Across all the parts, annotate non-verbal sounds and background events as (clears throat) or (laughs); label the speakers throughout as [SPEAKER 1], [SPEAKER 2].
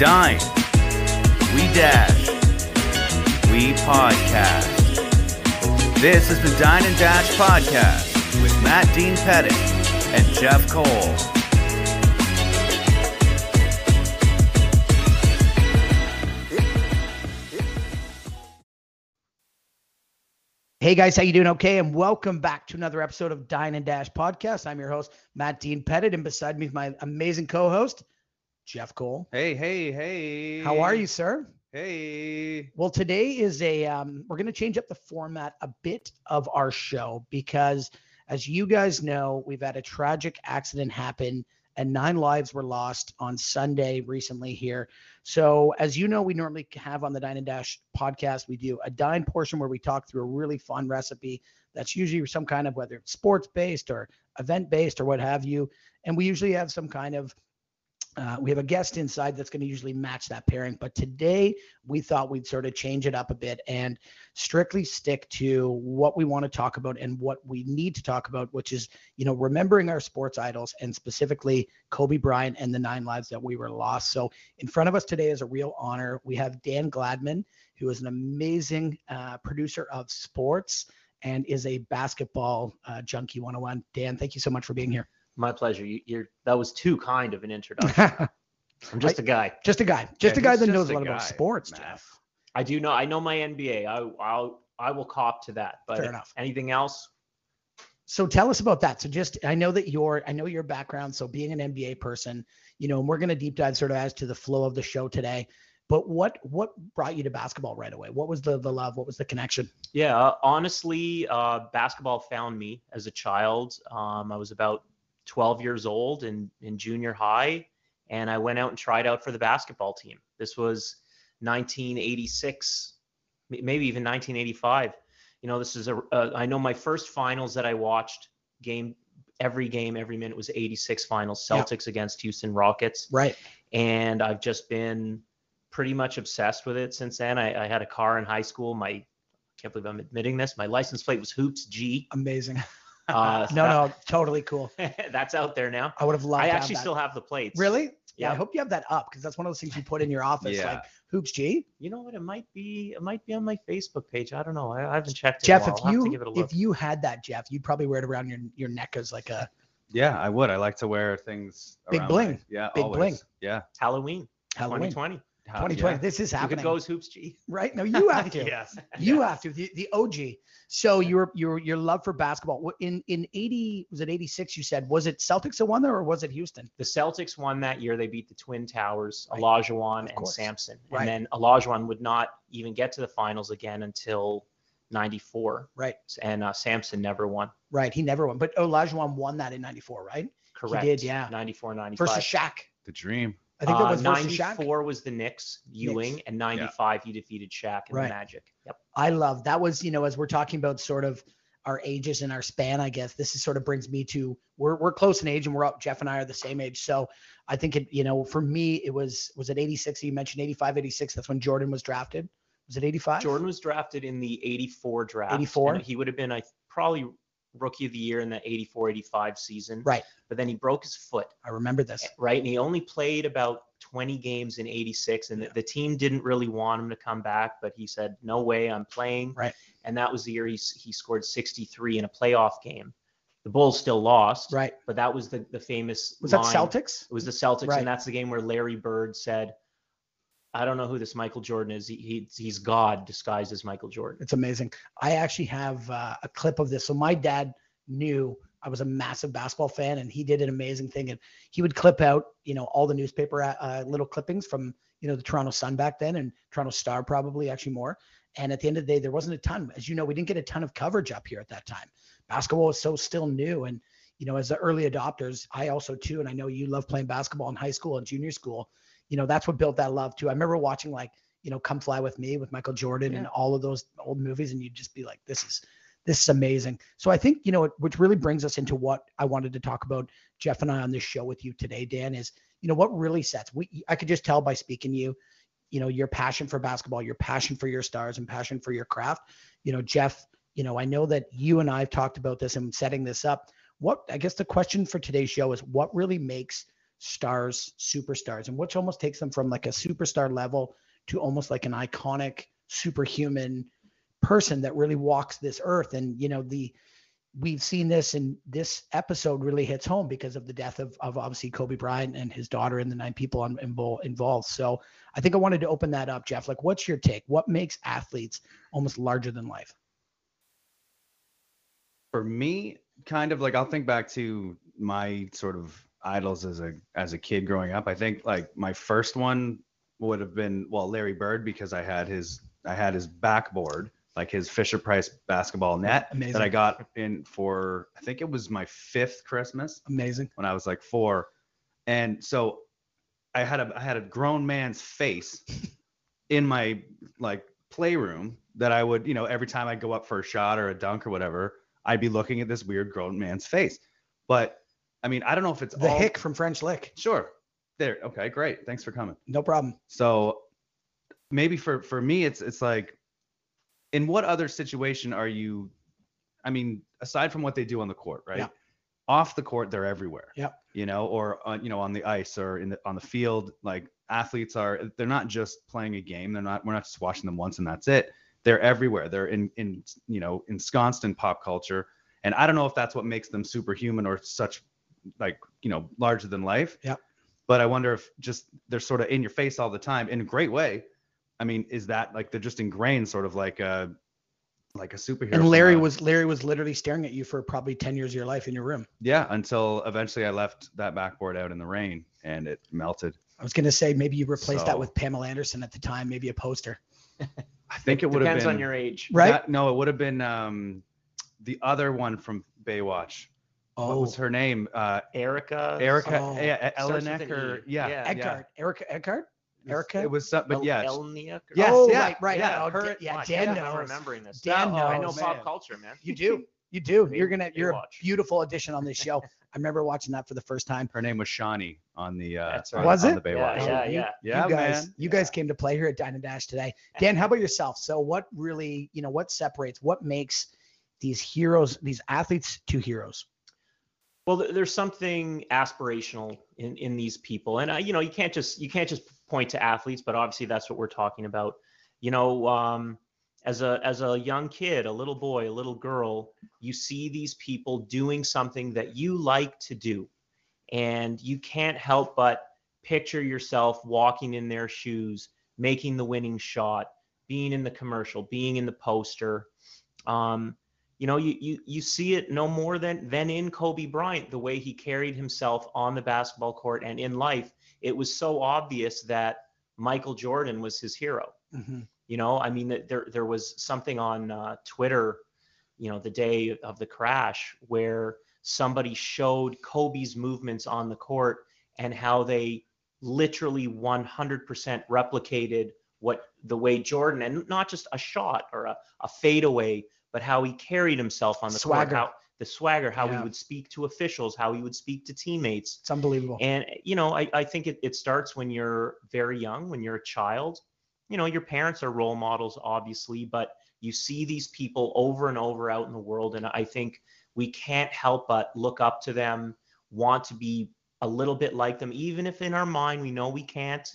[SPEAKER 1] dine, we dash, we podcast. This is the Dine and Dash podcast with Matt Dean Pettit and Jeff Cole.
[SPEAKER 2] Hey guys, how you doing? Okay, and welcome back to another episode of Dine and Dash podcast. I'm your host Matt Dean Pettit, and beside me is my amazing co-host Jeff Cole.
[SPEAKER 3] Hey, hey, hey.
[SPEAKER 2] How are you, sir?
[SPEAKER 3] Hey.
[SPEAKER 2] Well, today is a um, we're going to change up the format a bit of our show because, as you guys know, we've had a tragic accident happen and nine lives were lost on Sunday recently here. So, as you know, we normally have on the Dine and Dash podcast, we do a dine portion where we talk through a really fun recipe that's usually some kind of whether it's sports based or event based or what have you. And we usually have some kind of uh, we have a guest inside that's going to usually match that pairing. But today we thought we'd sort of change it up a bit and strictly stick to what we want to talk about and what we need to talk about, which is, you know, remembering our sports idols and specifically Kobe Bryant and the nine lives that we were lost. So in front of us today is a real honor. We have Dan Gladman, who is an amazing uh, producer of sports and is a basketball uh, junkie 101. Dan, thank you so much for being here.
[SPEAKER 4] My pleasure. You, you're that was too kind of an introduction. (laughs) I'm just a guy.
[SPEAKER 2] Just a guy. Just
[SPEAKER 3] Yeah,
[SPEAKER 2] a guy that knows a lot about sports,
[SPEAKER 3] Matt.
[SPEAKER 2] Jeff.
[SPEAKER 4] I do know. I know my NBA. I, I'll I will cop to that. But
[SPEAKER 2] Fair enough.
[SPEAKER 4] anything else?
[SPEAKER 2] So tell us about that. So just I know that your I know your background. So being an NBA person, you know, and we're gonna deep dive sort of as to the flow of the show today. But what what brought you to basketball right away? What was the the love? What was the connection?
[SPEAKER 4] Yeah. honestly, uh, basketball found me as a child. Um, I was about 12 years old in in junior high, and I went out and tried out for the basketball team. This was 1986, maybe even 1985. You know, this is a. Uh, I know my first finals that I watched game every game every minute was 86 finals
[SPEAKER 2] Yeah.
[SPEAKER 4] Celtics against Houston Rockets
[SPEAKER 2] Right.
[SPEAKER 4] and I've just been pretty much obsessed with it since then. I, I had a car in high school. My I can't believe I'm admitting this. My license plate was Hoops G.
[SPEAKER 2] Amazing. (laughs) (laughs)
[SPEAKER 4] Uh,
[SPEAKER 2] No, no, totally cool. (laughs)
[SPEAKER 4] that's out there now.
[SPEAKER 2] I would have loved
[SPEAKER 4] I
[SPEAKER 2] to have
[SPEAKER 4] actually
[SPEAKER 2] that.
[SPEAKER 4] still have the plates.
[SPEAKER 2] Really? Yeah. I hope you have that up because that's one of those things you put in your office,
[SPEAKER 3] Yeah.
[SPEAKER 2] like hoops G.
[SPEAKER 4] You know what? It might be. It might be on my Facebook page. I don't know. I, I haven't checked. it in a
[SPEAKER 2] Jeff,
[SPEAKER 4] while.
[SPEAKER 2] if
[SPEAKER 4] I'll have to
[SPEAKER 2] you
[SPEAKER 4] give it a look.
[SPEAKER 2] if you had that, Jeff, you'd probably wear it around your your neck as like a
[SPEAKER 3] Yeah, I would. I like to wear things.
[SPEAKER 2] Big
[SPEAKER 3] around
[SPEAKER 2] bling.
[SPEAKER 3] my- yeah,
[SPEAKER 2] Big
[SPEAKER 3] always.
[SPEAKER 2] bling.
[SPEAKER 3] Yeah.
[SPEAKER 4] Halloween,
[SPEAKER 2] Halloween
[SPEAKER 4] 2020.
[SPEAKER 3] Ha-
[SPEAKER 2] 2020.
[SPEAKER 3] yeah.
[SPEAKER 2] This is
[SPEAKER 4] You
[SPEAKER 2] happening.
[SPEAKER 4] could go as Hoops G.
[SPEAKER 2] right? No, you have (laughs) to.
[SPEAKER 4] yes.
[SPEAKER 2] You
[SPEAKER 4] Yes.
[SPEAKER 2] have to. The, the OG. So your your your love for basketball in in 80 was it 86 you said was it Celtics that won there or was it Houston?
[SPEAKER 4] The Celtics won that year. They beat the Twin Towers,
[SPEAKER 2] Right.
[SPEAKER 4] Olajuwon and. Sampson.
[SPEAKER 2] Right.
[SPEAKER 4] And then Olajuwon would not even get to the finals again until 94.
[SPEAKER 2] Right.
[SPEAKER 4] And uh, Sampson never won.
[SPEAKER 2] Right, he never won. But Olajuwon won that in 94, right?
[SPEAKER 4] Correct.
[SPEAKER 2] did, yeah.
[SPEAKER 4] 94, 95.
[SPEAKER 2] Versus Shaq.
[SPEAKER 3] The dream.
[SPEAKER 2] I think that
[SPEAKER 4] Uh,
[SPEAKER 2] was Shaq.
[SPEAKER 4] 94 was the Knicks, Ewing, and 95 he defeated Shaq and
[SPEAKER 2] Right.
[SPEAKER 4] the Magic. Yep.
[SPEAKER 2] I love that was, you know, as we're talking about sort of our ages and our span, I guess this is sort of brings me to we're we're close in age and we're up. Jeff and I are the same age. So I think it, you know, for me, it was was it 86? You mentioned 85, 86. That's when Jordan was drafted. Was it 85?
[SPEAKER 4] Jordan was drafted in the 84 draft.
[SPEAKER 2] 84?
[SPEAKER 4] He would have been I probably rookie of the year in the 84 85 season.
[SPEAKER 2] Right.
[SPEAKER 4] But then he broke his foot.
[SPEAKER 2] I remember this.
[SPEAKER 4] right? And he only played about 20 games in 86, and the, the team didn't really want him to come back, but he said, "No way, I'm playing."
[SPEAKER 2] Right.
[SPEAKER 4] And that was the year he he scored 63 in a playoff game. The Bulls still lost,
[SPEAKER 2] Right.
[SPEAKER 4] but that was the the famous.
[SPEAKER 2] Was that
[SPEAKER 4] line.
[SPEAKER 2] Celtics?
[SPEAKER 4] It was the Celtics,
[SPEAKER 2] Right.
[SPEAKER 4] and that's the game where Larry Bird said, "I don't know who this Michael Jordan is. He, he he's God disguised as Michael Jordan."
[SPEAKER 2] It's amazing. I actually have uh, a clip of this. So my dad knew I was a massive basketball fan, and he did an amazing thing. And he would clip out, you know, all the newspaper uh, uh, little clippings from, you know, the Toronto Sun back then, and Toronto Star probably actually more. And at the end of the day, there wasn't a ton. As you know, we didn't get a ton of coverage up here at that time. Basketball was so still new, and you know, as the early adopters, I also too, and I know you love playing basketball in high school and junior school. You know, that's what built that love too. I remember watching like you know, Come Fly with Me with Michael Jordan and all of those old movies, and you'd just be like, this is this is amazing. So I think you know, it- which really brings us into what I wanted to talk about, Jeff and I on this show with you today, Dan, is you know what really sets. We I could just tell by speaking to you, you know, your passion for basketball, your passion for your stars, and passion for your craft. You know, Jeff, you know, I know that you and I have talked about this and setting this up. What I guess the question for today's show is what really makes stars, superstars, and which almost takes them from like a superstar level to almost like an iconic superhuman person that really walks this earth. And you know, the we've seen this and this episode really hits home because of the death of, of obviously Kobe Bryant and his daughter and the nine people involved. So I think I wanted to open that up, Jeff. Like, what's your take? What makes athletes almost larger than life?
[SPEAKER 3] For me, kind of like I'll think back to my sort of idols as a as a kid growing up. I think like my first one would have been well Larry Bird because I had his I had his backboard like his Fisher Price basketball net
[SPEAKER 2] Amazing.
[SPEAKER 3] that I got in for I think it was my fifth Christmas
[SPEAKER 2] Amazing.
[SPEAKER 3] when I was like four, and so I had a I had a grown man's face (laughs) in my like playroom that I would you know every time I go up for a shot or a dunk or whatever I'd be looking at this weird grown man's face, but I mean I don't know if it's
[SPEAKER 2] The
[SPEAKER 3] all,
[SPEAKER 2] hick from French Lick.
[SPEAKER 3] Sure, there. Okay, great. Thanks for coming.
[SPEAKER 2] No problem.
[SPEAKER 3] So maybe for for me it's it's like in what other situation are you I mean aside from what they do on the court, right?
[SPEAKER 2] Yeah.
[SPEAKER 3] Off the court they're everywhere.
[SPEAKER 2] Yep.
[SPEAKER 3] You know, or on you know on the ice or in the on the field like athletes are they're not just playing a game. They're not we're not just watching them once and that's it. They're everywhere. They're in in you know ensconced in pop culture. And I don't know if that's what makes them superhuman or such like, you know, larger than life.
[SPEAKER 2] Yeah.
[SPEAKER 3] But I wonder if just they're sort of in your face all the time in a great way. I mean, is that like they're just ingrained, sort of like a like a superhero?
[SPEAKER 2] And Larry
[SPEAKER 3] from a-
[SPEAKER 2] was Larry was literally staring at you for probably 10 years of your life in your room.
[SPEAKER 3] yeah, until eventually I left that backboard out in the rain and it melted.
[SPEAKER 2] I was gonna say maybe you replaced that with Pamela Anderson at the time, maybe a poster.
[SPEAKER 3] I think it would have
[SPEAKER 4] Depends
[SPEAKER 3] been
[SPEAKER 4] on your age.
[SPEAKER 2] Right?
[SPEAKER 3] that- no, it would have been um the other one from Baywatch. What
[SPEAKER 2] Oh,
[SPEAKER 3] was her name? Uh,
[SPEAKER 4] Erica.
[SPEAKER 3] Erica
[SPEAKER 2] Oh.
[SPEAKER 3] yeah,
[SPEAKER 4] Starts
[SPEAKER 3] Elenek or yeah,
[SPEAKER 4] Yeah.
[SPEAKER 2] Eckhart. Erica Eckhart? Erica?
[SPEAKER 3] It was something, but
[SPEAKER 4] El-
[SPEAKER 3] yeah,
[SPEAKER 4] Elniak or-
[SPEAKER 3] Yes,
[SPEAKER 2] oh,
[SPEAKER 3] yeah,
[SPEAKER 2] right, right.
[SPEAKER 3] yeah,
[SPEAKER 2] Oh,
[SPEAKER 3] her-
[SPEAKER 2] Dan- yeah,
[SPEAKER 4] Watch,
[SPEAKER 2] Dan
[SPEAKER 4] I'm
[SPEAKER 2] knows.
[SPEAKER 4] remembering this.
[SPEAKER 2] Dan
[SPEAKER 4] I know
[SPEAKER 2] knows,
[SPEAKER 4] pop culture, man.
[SPEAKER 2] You do. You do.
[SPEAKER 4] Bay-
[SPEAKER 2] You're gonna you're a beautiful addition on this show. (laughs) I remember watching that for the first time.
[SPEAKER 3] her name was Shauni on the uh,
[SPEAKER 4] That's
[SPEAKER 3] on-
[SPEAKER 4] right.
[SPEAKER 2] Was
[SPEAKER 3] on
[SPEAKER 2] it?
[SPEAKER 3] the
[SPEAKER 4] Yeah,
[SPEAKER 3] Baywatch.
[SPEAKER 4] yeah,
[SPEAKER 2] you,
[SPEAKER 4] yeah.
[SPEAKER 3] Yeah,
[SPEAKER 2] you guys,
[SPEAKER 3] man.
[SPEAKER 2] you guys came to play here at Dine and Dash today. Dan, how about yourself? So, what really, you know, what separates, what makes these heroes, these athletes, to heroes?
[SPEAKER 4] Well, there's something aspirational in in these people, and I, you know, you can't just you can't just point to athletes, but obviously that's what we're talking about. You know, um, as a as a young kid, a little boy, a little girl, you see these people doing something that you like to do, and you can't help but picture yourself walking in their shoes, making the winning shot, being in the commercial, being in the poster. Um, you know, you, you you see it no more than than in Kobe Bryant, the way he carried himself on the basketball court and in life. It was so obvious that Michael Jordan was his hero.
[SPEAKER 2] Mhm.
[SPEAKER 4] You know, I mean, th- there there was something on uh, Twitter, you know, the day of the crash where somebody showed Kobe's movements on the court and how they literally 100% replicated what the way Jordan and not just a shot or a, a fadeaway, but how he carried himself on the
[SPEAKER 2] Swagger.
[SPEAKER 4] court, how the swagger, how
[SPEAKER 2] Yeah.
[SPEAKER 4] he would speak to officials, how he would speak to teammates.
[SPEAKER 2] It's unbelievable.
[SPEAKER 4] And you know, I, I think it, it starts when you're very young, when you're a child. You know, your parents are role models, obviously, but you see these people over and over out in the world, and I think we can't help but look up to them, want to be a little bit like them, even if in our mind we know we can't.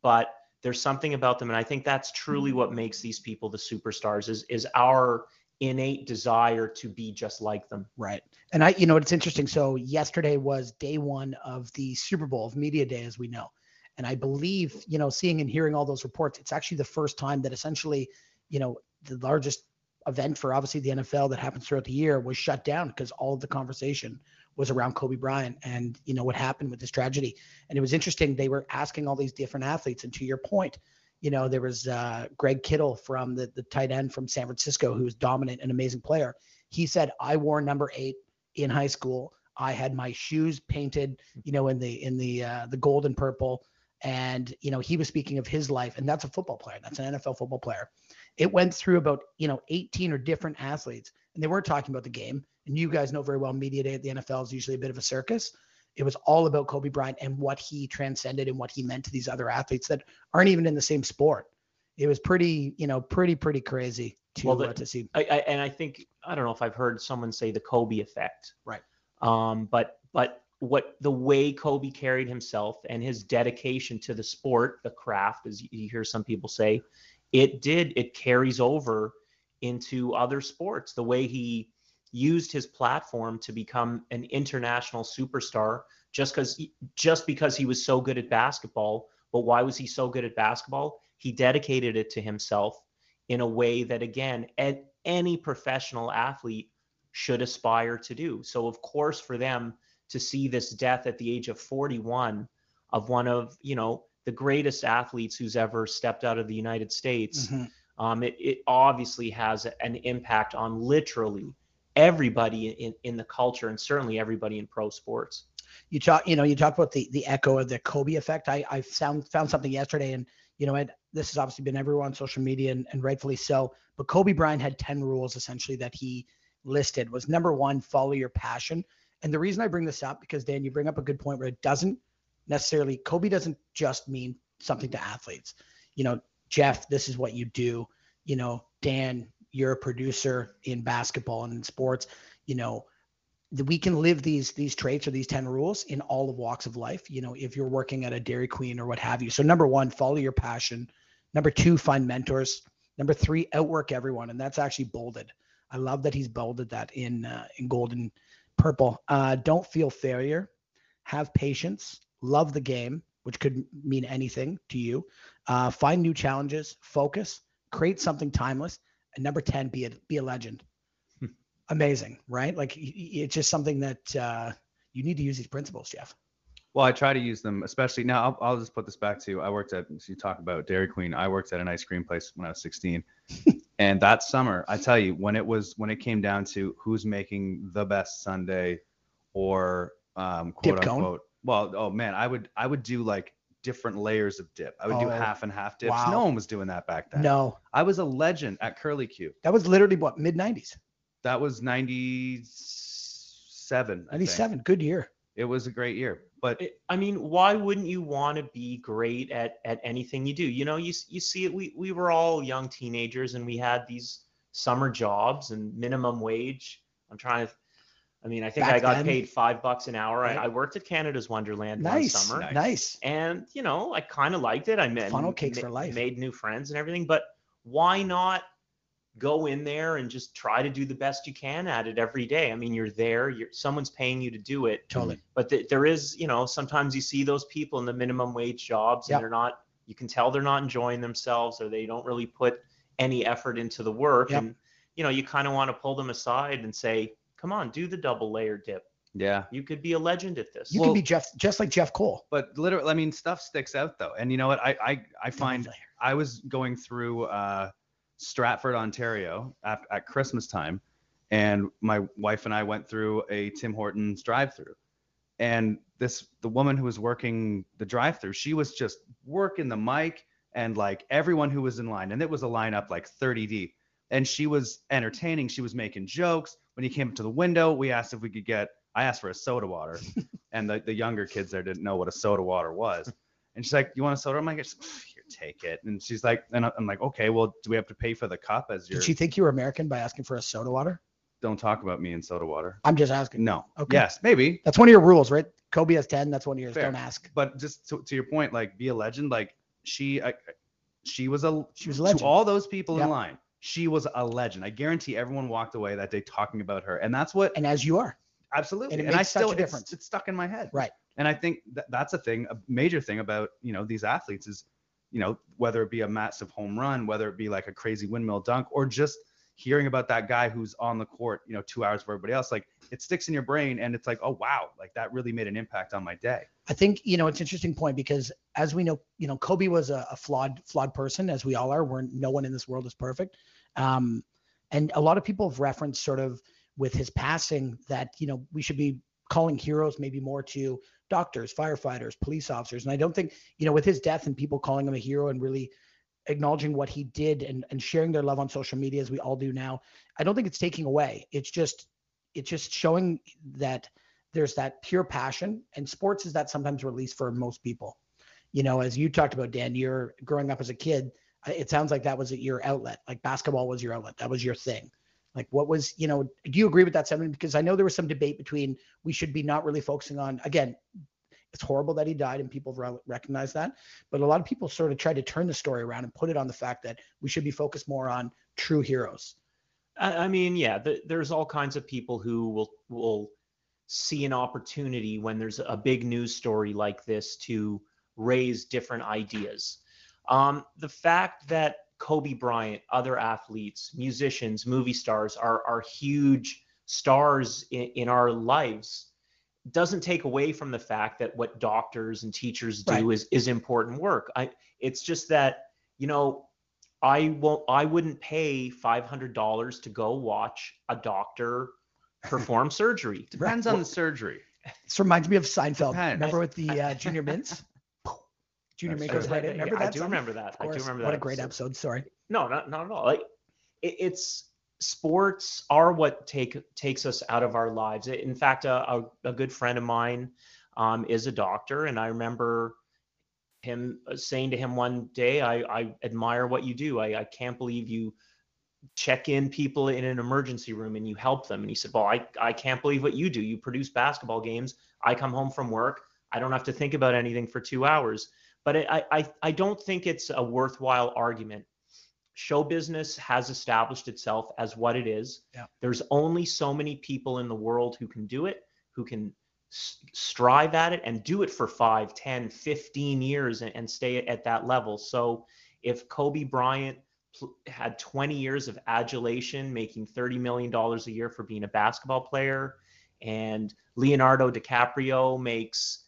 [SPEAKER 4] But there's something about them, and I think that's truly mm-hmm. what makes these people the superstars. Is is our innate desire to be just like them.
[SPEAKER 2] Right. And I, you know, it's interesting. So yesterday was day one of the Super Bowl of Media Day, as we know. And I believe, you know, seeing and hearing all those reports, it's actually the first time that essentially, you know, the largest event for obviously the NFL that happens throughout the year was shut down because all of the conversation was around Kobe Bryant and, you know, what happened with this tragedy. And it was interesting. They were asking all these different athletes. And to your point, you know, there was uh, Greg Kittle from the, the tight end from San Francisco, who was dominant and amazing player. He said, I wore number eight in high school. I had my shoes painted, you know, in the in the uh, the gold and purple. And you know, he was speaking of his life, and that's a football player. That's an NFL football player. It went through about you know 18 or different athletes, and they weren't talking about the game. And you guys know very well, media day at the NFL is usually a bit of a circus. It was all about Kobe Bryant and what he transcended and what he meant to these other athletes that aren't even in the same sport. It was pretty, you know, pretty pretty crazy to
[SPEAKER 4] Well, the-
[SPEAKER 2] uh, to see.
[SPEAKER 4] I, I and I think I don't know if I've heard someone say the Kobe effect.
[SPEAKER 2] Right.
[SPEAKER 4] Um, but but what the way Kobe carried himself and his dedication to the sport, the craft, as you hear some people say, it did, it carries over into other sports. The way he used his platform to become an international superstar just because just because he was so good at basketball. But why was he so good at basketball? He dedicated it to himself in a way that again, any professional athlete should aspire to do. So of course for them to see this death at the age of 41 of one of, you know, the greatest athletes who's ever stepped out of the United States, mm-hmm. um, it, it obviously has an impact on literally everybody in, in the culture and certainly everybody in pro sports.
[SPEAKER 2] You talk, you know, you talk about the the echo of the Kobe effect. I I found found something yesterday, and you know, it, this has obviously been everywhere on social media, and, and rightfully so. But Kobe Bryant had ten rules essentially that he listed. Was number one, follow your passion. And the reason I bring this up because Dan, you bring up a good point where it doesn't necessarily Kobe doesn't just mean something to athletes. You know, Jeff, this is what you do. You know, Dan, you're a producer in basketball and in sports, you know, we can live these these traits or these 10 rules in all of walks of life you know if you're working at a dairy queen or what have you. So number one follow your passion. Number two find mentors. Number three outwork everyone and that's actually bolded. I love that he's bolded that in uh, in golden purple. Uh, don't feel failure. Have patience. Love the game which could mean anything to you. Uh, find new challenges. Focus. Create something timeless and number 10, be a, be a legend. Hmm. Amazing, right? Like it's just something that uh, you need to use these principles, Jeff.
[SPEAKER 3] Well, I try to use them, especially now. I'll, I'll just put this back to you. I worked at, so you talk about Dairy Queen. I worked at an ice cream place when I was 16. (laughs) and that summer, I tell you, when it was, when it came down to who's making the best sundae or um, quote Dip unquote, cone? well, oh man, I would, I would do like different layers of dip. I would oh, do half and half dips. Wow. No one was doing that back then.
[SPEAKER 2] No.
[SPEAKER 3] I was a legend at Curly Q.
[SPEAKER 2] That was literally what mid 90s.
[SPEAKER 3] That was 97.
[SPEAKER 2] 97. Good year.
[SPEAKER 3] It was a great year. But
[SPEAKER 4] I mean, why wouldn't you want to be great at at anything you do? You know, you you see it we we were all young teenagers and we had these summer jobs and minimum wage. I'm trying to I mean, I think Back I got then, paid five bucks an hour. Right. I, I, worked at Canada's Wonderland nice, one summer.
[SPEAKER 2] Nice.
[SPEAKER 4] And you know, I kind of liked it. I met
[SPEAKER 2] funnel cakes ma- for life.
[SPEAKER 4] Made new friends and everything. But why not go in there and just try to do the best you can at it every day? I mean, you're there. You're someone's paying you to do it.
[SPEAKER 2] Totally.
[SPEAKER 4] But th- there is, you know, sometimes you see those people in the minimum wage jobs and yep. they're not. You can tell they're not enjoying themselves or they don't really put any effort into the work. Yep. And you know, you kind of want to pull them aside and say, "Come on, do the double layer dip."
[SPEAKER 3] Yeah.
[SPEAKER 4] You could be a legend at this.
[SPEAKER 2] You well, could be Jeff, just like Jeff Cole.
[SPEAKER 3] But literally, I mean, stuff sticks out though. And you know what? I I, I find I was going through uh, Stratford, Ontario at, at Christmas time, and my wife and I went through a Tim Hortons drive-through, and this the woman who was working the drive-through, she was just working the mic and like everyone who was in line, and it was a lineup like 30 deep, and she was entertaining. She was making jokes. When he came up to the window, we asked if we could get I asked for a soda water, (laughs) and the, the younger kids there didn't know what a soda water was. And she's like, "You want a soda?" I'm like, "Here, take it." And she's like, and I'm like, "Okay, well, do we have to pay for the cup as your?"
[SPEAKER 2] Did she think you were American by asking for a soda water?
[SPEAKER 3] Don't talk about me in soda water.
[SPEAKER 2] I'm just asking.
[SPEAKER 3] No. Okay. Yes, maybe.
[SPEAKER 2] That's one of your rules, right? Kobe has ten. That's one of yours. Fair. Don't ask.
[SPEAKER 3] But just to, to, your point, like, be a legend. Like she, I, she was a
[SPEAKER 2] she was a legend.
[SPEAKER 3] To all those people yep. in line, she was a legend. I guarantee everyone walked away that day talking about her, and that's what.
[SPEAKER 2] And as you are.
[SPEAKER 3] Absolutely.
[SPEAKER 2] And, and I still difference.
[SPEAKER 3] It's, it's, stuck in my head.
[SPEAKER 2] Right.
[SPEAKER 3] And I think that that's a thing, a major thing about, you know, these athletes is, you know, whether it be a massive home run, whether it be like a crazy windmill dunk, or just hearing about that guy who's on the court, you know, two hours for everybody else, like it sticks in your brain and it's like, oh wow, like that really made an impact on my day.
[SPEAKER 2] I think, you know, it's an interesting point because as we know, you know, Kobe was a, a flawed, flawed person, as we all are. We're no one in this world is perfect. Um, and a lot of people have referenced sort of with his passing that you know we should be calling heroes maybe more to doctors, firefighters, police officers. And I don't think, you know, with his death and people calling him a hero and really acknowledging what he did and, and sharing their love on social media as we all do now, I don't think it's taking away. It's just it's just showing that there's that pure passion and sports is that sometimes released for most people. You know, as you talked about, Dan, you're growing up as a kid, it sounds like that was your outlet. Like basketball was your outlet. That was your thing. Like, what was, you know, do you agree with that, Simon? Because I know there was some debate between we should be not really focusing on, again, it's horrible that he died and people re- recognize that. But a lot of people sort of tried to turn the story around and put it on the fact that we should be focused more on true heroes.
[SPEAKER 4] I, I mean, yeah, the, there's all kinds of people who will will see an opportunity when there's a big news story like this to raise different ideas. Um, the fact that Kobe Bryant, other athletes, musicians, movie stars are are huge stars in, in our lives doesn't take away from the fact that what doctors and teachers do
[SPEAKER 2] Right.
[SPEAKER 4] is is important work. I it's just that you know I won't I wouldn't pay five hundred dollars to go watch a doctor perform (laughs) surgery.
[SPEAKER 3] Depends on the surgery.
[SPEAKER 2] This reminds me of Seinfeld.
[SPEAKER 3] Depends.
[SPEAKER 2] Remember with the uh, Junior Mints? Junior
[SPEAKER 3] That's
[SPEAKER 2] Mint goes
[SPEAKER 3] true.
[SPEAKER 2] right in. Remember
[SPEAKER 4] I do
[SPEAKER 2] Simon?
[SPEAKER 4] remember that. I do remember
[SPEAKER 2] What a great episode. Sorry.
[SPEAKER 4] No, not not at all. Like it, it's sports are what take takes us out of our lives. In fact, a, a, a good friend of mine um, is a doctor, and I remember him uh, saying to him one day, "I, I admire what you do. I, I can't believe you." check in people in an emergency room and you help them and he said well I, I can't believe what you do you produce basketball games i come home from work i don't have to think about anything for two hours but it, I, I i don't think it's a worthwhile argument. Show business has established itself as what it is.
[SPEAKER 2] Yeah.
[SPEAKER 4] there's only so many people in the world who can do it who can strive at it and do it for 5 10 15 years and, and stay at that level. So if kobe bryant had 20 years of adulation making 30 million dollars a year for being a basketball player and leonardo dicaprio makes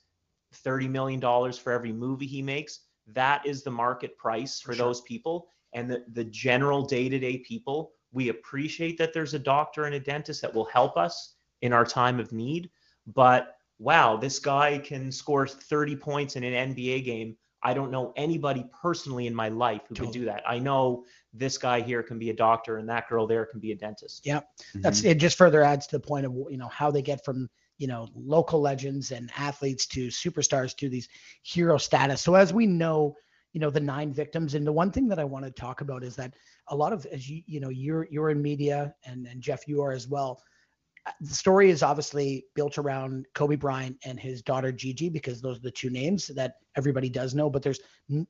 [SPEAKER 4] 30 million dollars for every movie he makes that is the market price for,
[SPEAKER 2] For sure.
[SPEAKER 4] those people and the, the general day-to-day people we appreciate that there's a doctor and a dentist that will help us in our time of need but wow this guy can score 30 points in an nba game i don't know anybody personally in my life who can do that i know this guy here can be a doctor and that girl there can be a dentist
[SPEAKER 2] Yeah.
[SPEAKER 3] Mm-hmm.
[SPEAKER 2] That's it. Just further adds to the point of you know how they get from you know local legends and athletes to superstars to these hero status. So as we know, you know the nine victims, and the one thing that I want to talk about is that a lot of as you you know you're you're in media and and Jeff you are as well. The story is obviously built around Kobe Bryant and his daughter Gigi because those are the two names that everybody does know. But there's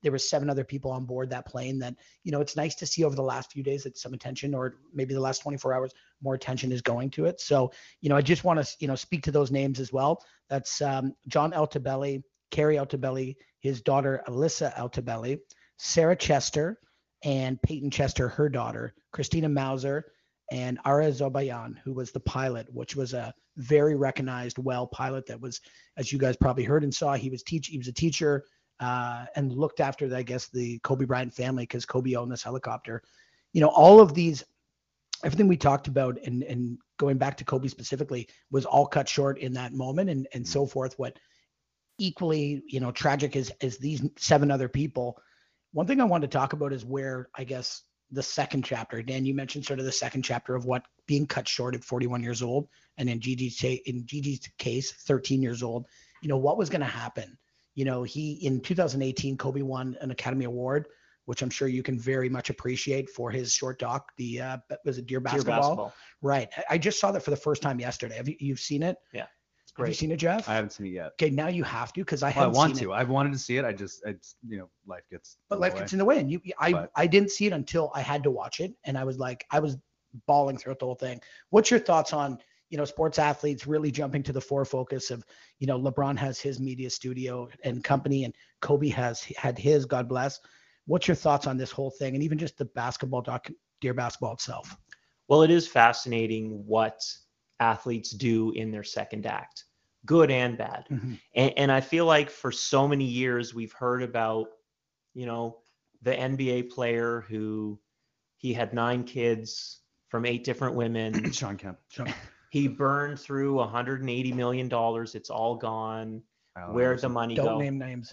[SPEAKER 2] there were seven other people on board that plane that you know it's nice to see over the last few days that some attention or maybe the last 24 hours more attention is going to it. So, you know, I just want to, you know, speak to those names as well. That's um, John Altobelli, Keri Altobelli, his daughter Alyssa Altobelli, Sarah Chester, and Peyton Chester, her daughter, Christina Mauser, and Ara Zobayan, who was the pilot, which was a very recognized, well pilot that was, as you guys probably heard and saw, he was teach he was a teacher uh, and looked after, I guess, the Kobe Bryant family because Kobe owned this helicopter. You know, all of these everything we talked about and and going back to Kobe specifically was all cut short in that moment and and so forth. What equally you know tragic is is these seven other people. One thing I wanted to talk about is where I guess the second chapter. Dan, you mentioned sort of the second chapter of what being cut short at 41 years old, and in Gigi's ta- in Gigi's case, 13 years old. You know what was going to happen. You know he in 2018 Kobe won an Academy Award which I'm sure you can very much appreciate for his short doc. The uh, was it Dear
[SPEAKER 4] Dear
[SPEAKER 2] Basketball?
[SPEAKER 4] basketball.
[SPEAKER 2] Right. I- just saw that for the first time yesterday. Have you you've seen it?
[SPEAKER 4] It's
[SPEAKER 2] Have you seen it, Jeff?
[SPEAKER 3] I haven't seen it yet.
[SPEAKER 2] okay, now you have to because I
[SPEAKER 3] Well, I
[SPEAKER 2] haven't
[SPEAKER 3] want
[SPEAKER 2] seen
[SPEAKER 3] to.
[SPEAKER 2] it.
[SPEAKER 3] I've wanted to see it. I just, it's, you know, life gets.
[SPEAKER 2] But life
[SPEAKER 3] way.
[SPEAKER 2] gets in the way, and you, I,
[SPEAKER 3] But-
[SPEAKER 2] I didn't see it until I had to watch it, and I was like, I was bawling throughout the whole thing. What's your thoughts on, you know, sports athletes really jumping to the fore focus of, you know, LeBron has his media studio and company, and Kobe has had his. God bless. What's your thoughts on this whole thing, and even just the basketball doc, Dear Basketball itself?
[SPEAKER 4] Well, it is fascinating what athletes do in their second act, good and bad.
[SPEAKER 2] Mhm.
[SPEAKER 4] And, and I feel like for so many years we've heard about, you know, the NBA player who he had nine kids from eight different women. (clears throat)
[SPEAKER 3] Shawn Kemp. Sean.
[SPEAKER 4] he burned through 180 million dollars. It's all gone. Where'd the money
[SPEAKER 2] Don't
[SPEAKER 4] go?
[SPEAKER 2] name names.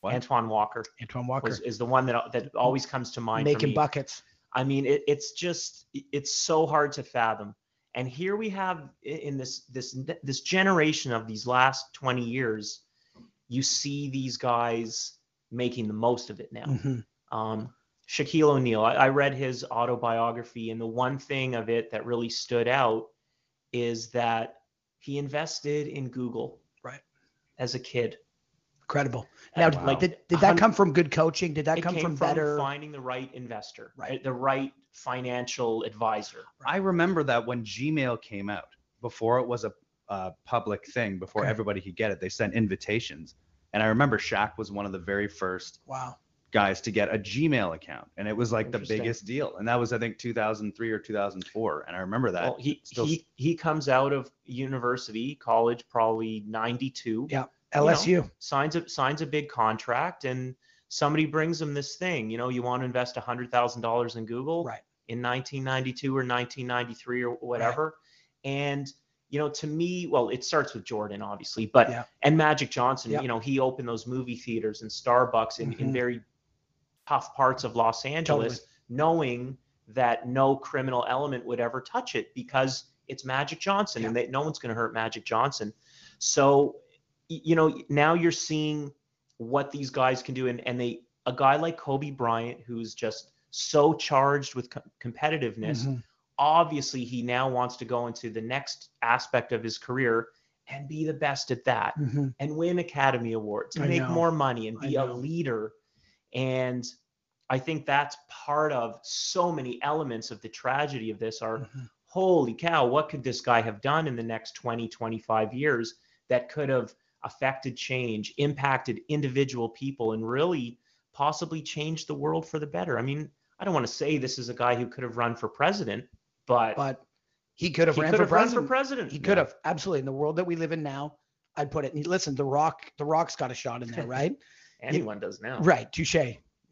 [SPEAKER 3] What?
[SPEAKER 4] Antoine Walker
[SPEAKER 2] Antoine Walker
[SPEAKER 4] was, is the one that that always comes to mind.
[SPEAKER 2] making buckets.
[SPEAKER 4] I mean, it, it's just it's so hard to fathom. And here we have in this this this generation of these last 20 years, you see these guys making the most of it now.
[SPEAKER 2] Mhm.
[SPEAKER 4] Um, Shaquille O'Neal. I, I read his autobiography, and the one thing of it that really stood out is that he invested in Google.
[SPEAKER 2] Right.
[SPEAKER 4] As a kid.
[SPEAKER 2] Incredible. Oh, now,
[SPEAKER 4] Wow.
[SPEAKER 2] like, did, did that come from good coaching? Did that
[SPEAKER 4] it
[SPEAKER 2] come
[SPEAKER 4] came
[SPEAKER 2] from better?
[SPEAKER 4] finding the right investor,
[SPEAKER 2] Right.
[SPEAKER 4] the right financial advisor.
[SPEAKER 3] I remember that when Gmail came out, before it was a, a public thing, before
[SPEAKER 2] Okay.
[SPEAKER 3] everybody could get it, they sent invitations. And I remember Shaq was one of the very first
[SPEAKER 2] Wow.
[SPEAKER 3] guys to get a Gmail account. And it was like the biggest deal. And that was, I think, 2003 or 2004. And I remember that.
[SPEAKER 4] Well, he
[SPEAKER 3] still-
[SPEAKER 4] he he comes out of university, college, probably 92.
[SPEAKER 2] Yeah.
[SPEAKER 4] You know,
[SPEAKER 2] LSU.
[SPEAKER 4] signs a signs a big contract, and somebody brings him this thing. You know, you want to invest hundred thousand dollars in Google
[SPEAKER 2] Right.
[SPEAKER 4] in 1992 or 1993 or whatever, and you know, to me, well, it starts with Jordan, obviously, but
[SPEAKER 2] Yeah.
[SPEAKER 4] and Magic Johnson.
[SPEAKER 2] Yeah.
[SPEAKER 4] You know, he opened those movie theaters and Starbucks in, in
[SPEAKER 2] Mhm.
[SPEAKER 4] very tough parts of Los Angeles, knowing that no criminal element would ever touch it because it's Magic Johnson and that no one's going to hurt Magic Johnson. So, you know, now you're seeing what these guys can do, and and they a guy like Kobe Bryant who's just so charged with co- competitiveness.
[SPEAKER 2] Mhm.
[SPEAKER 4] Obviously, he now wants to go into the next aspect of his career and be the best at that
[SPEAKER 2] Mhm.
[SPEAKER 4] and win Academy Awards and
[SPEAKER 2] I
[SPEAKER 4] make
[SPEAKER 2] know.
[SPEAKER 4] more money and be a leader. And I think that's part of so many elements of the tragedy of this are
[SPEAKER 2] Mhm.
[SPEAKER 4] holy cow, what could this guy have done in the next 20, 25 years that could have affected change, impacted individual people, and really possibly changed the world for the better? I mean, I don't want to say this is a guy who could have run for president, but,
[SPEAKER 2] But he could have
[SPEAKER 4] he
[SPEAKER 2] ran
[SPEAKER 4] could
[SPEAKER 2] for
[SPEAKER 4] have run for president.
[SPEAKER 2] He could have absolutely in the world that we live in now. I'd put it. Listen, the Rock, the Rock's got a shot in there, right? (laughs)
[SPEAKER 4] Anyone does now.
[SPEAKER 2] right. Touche.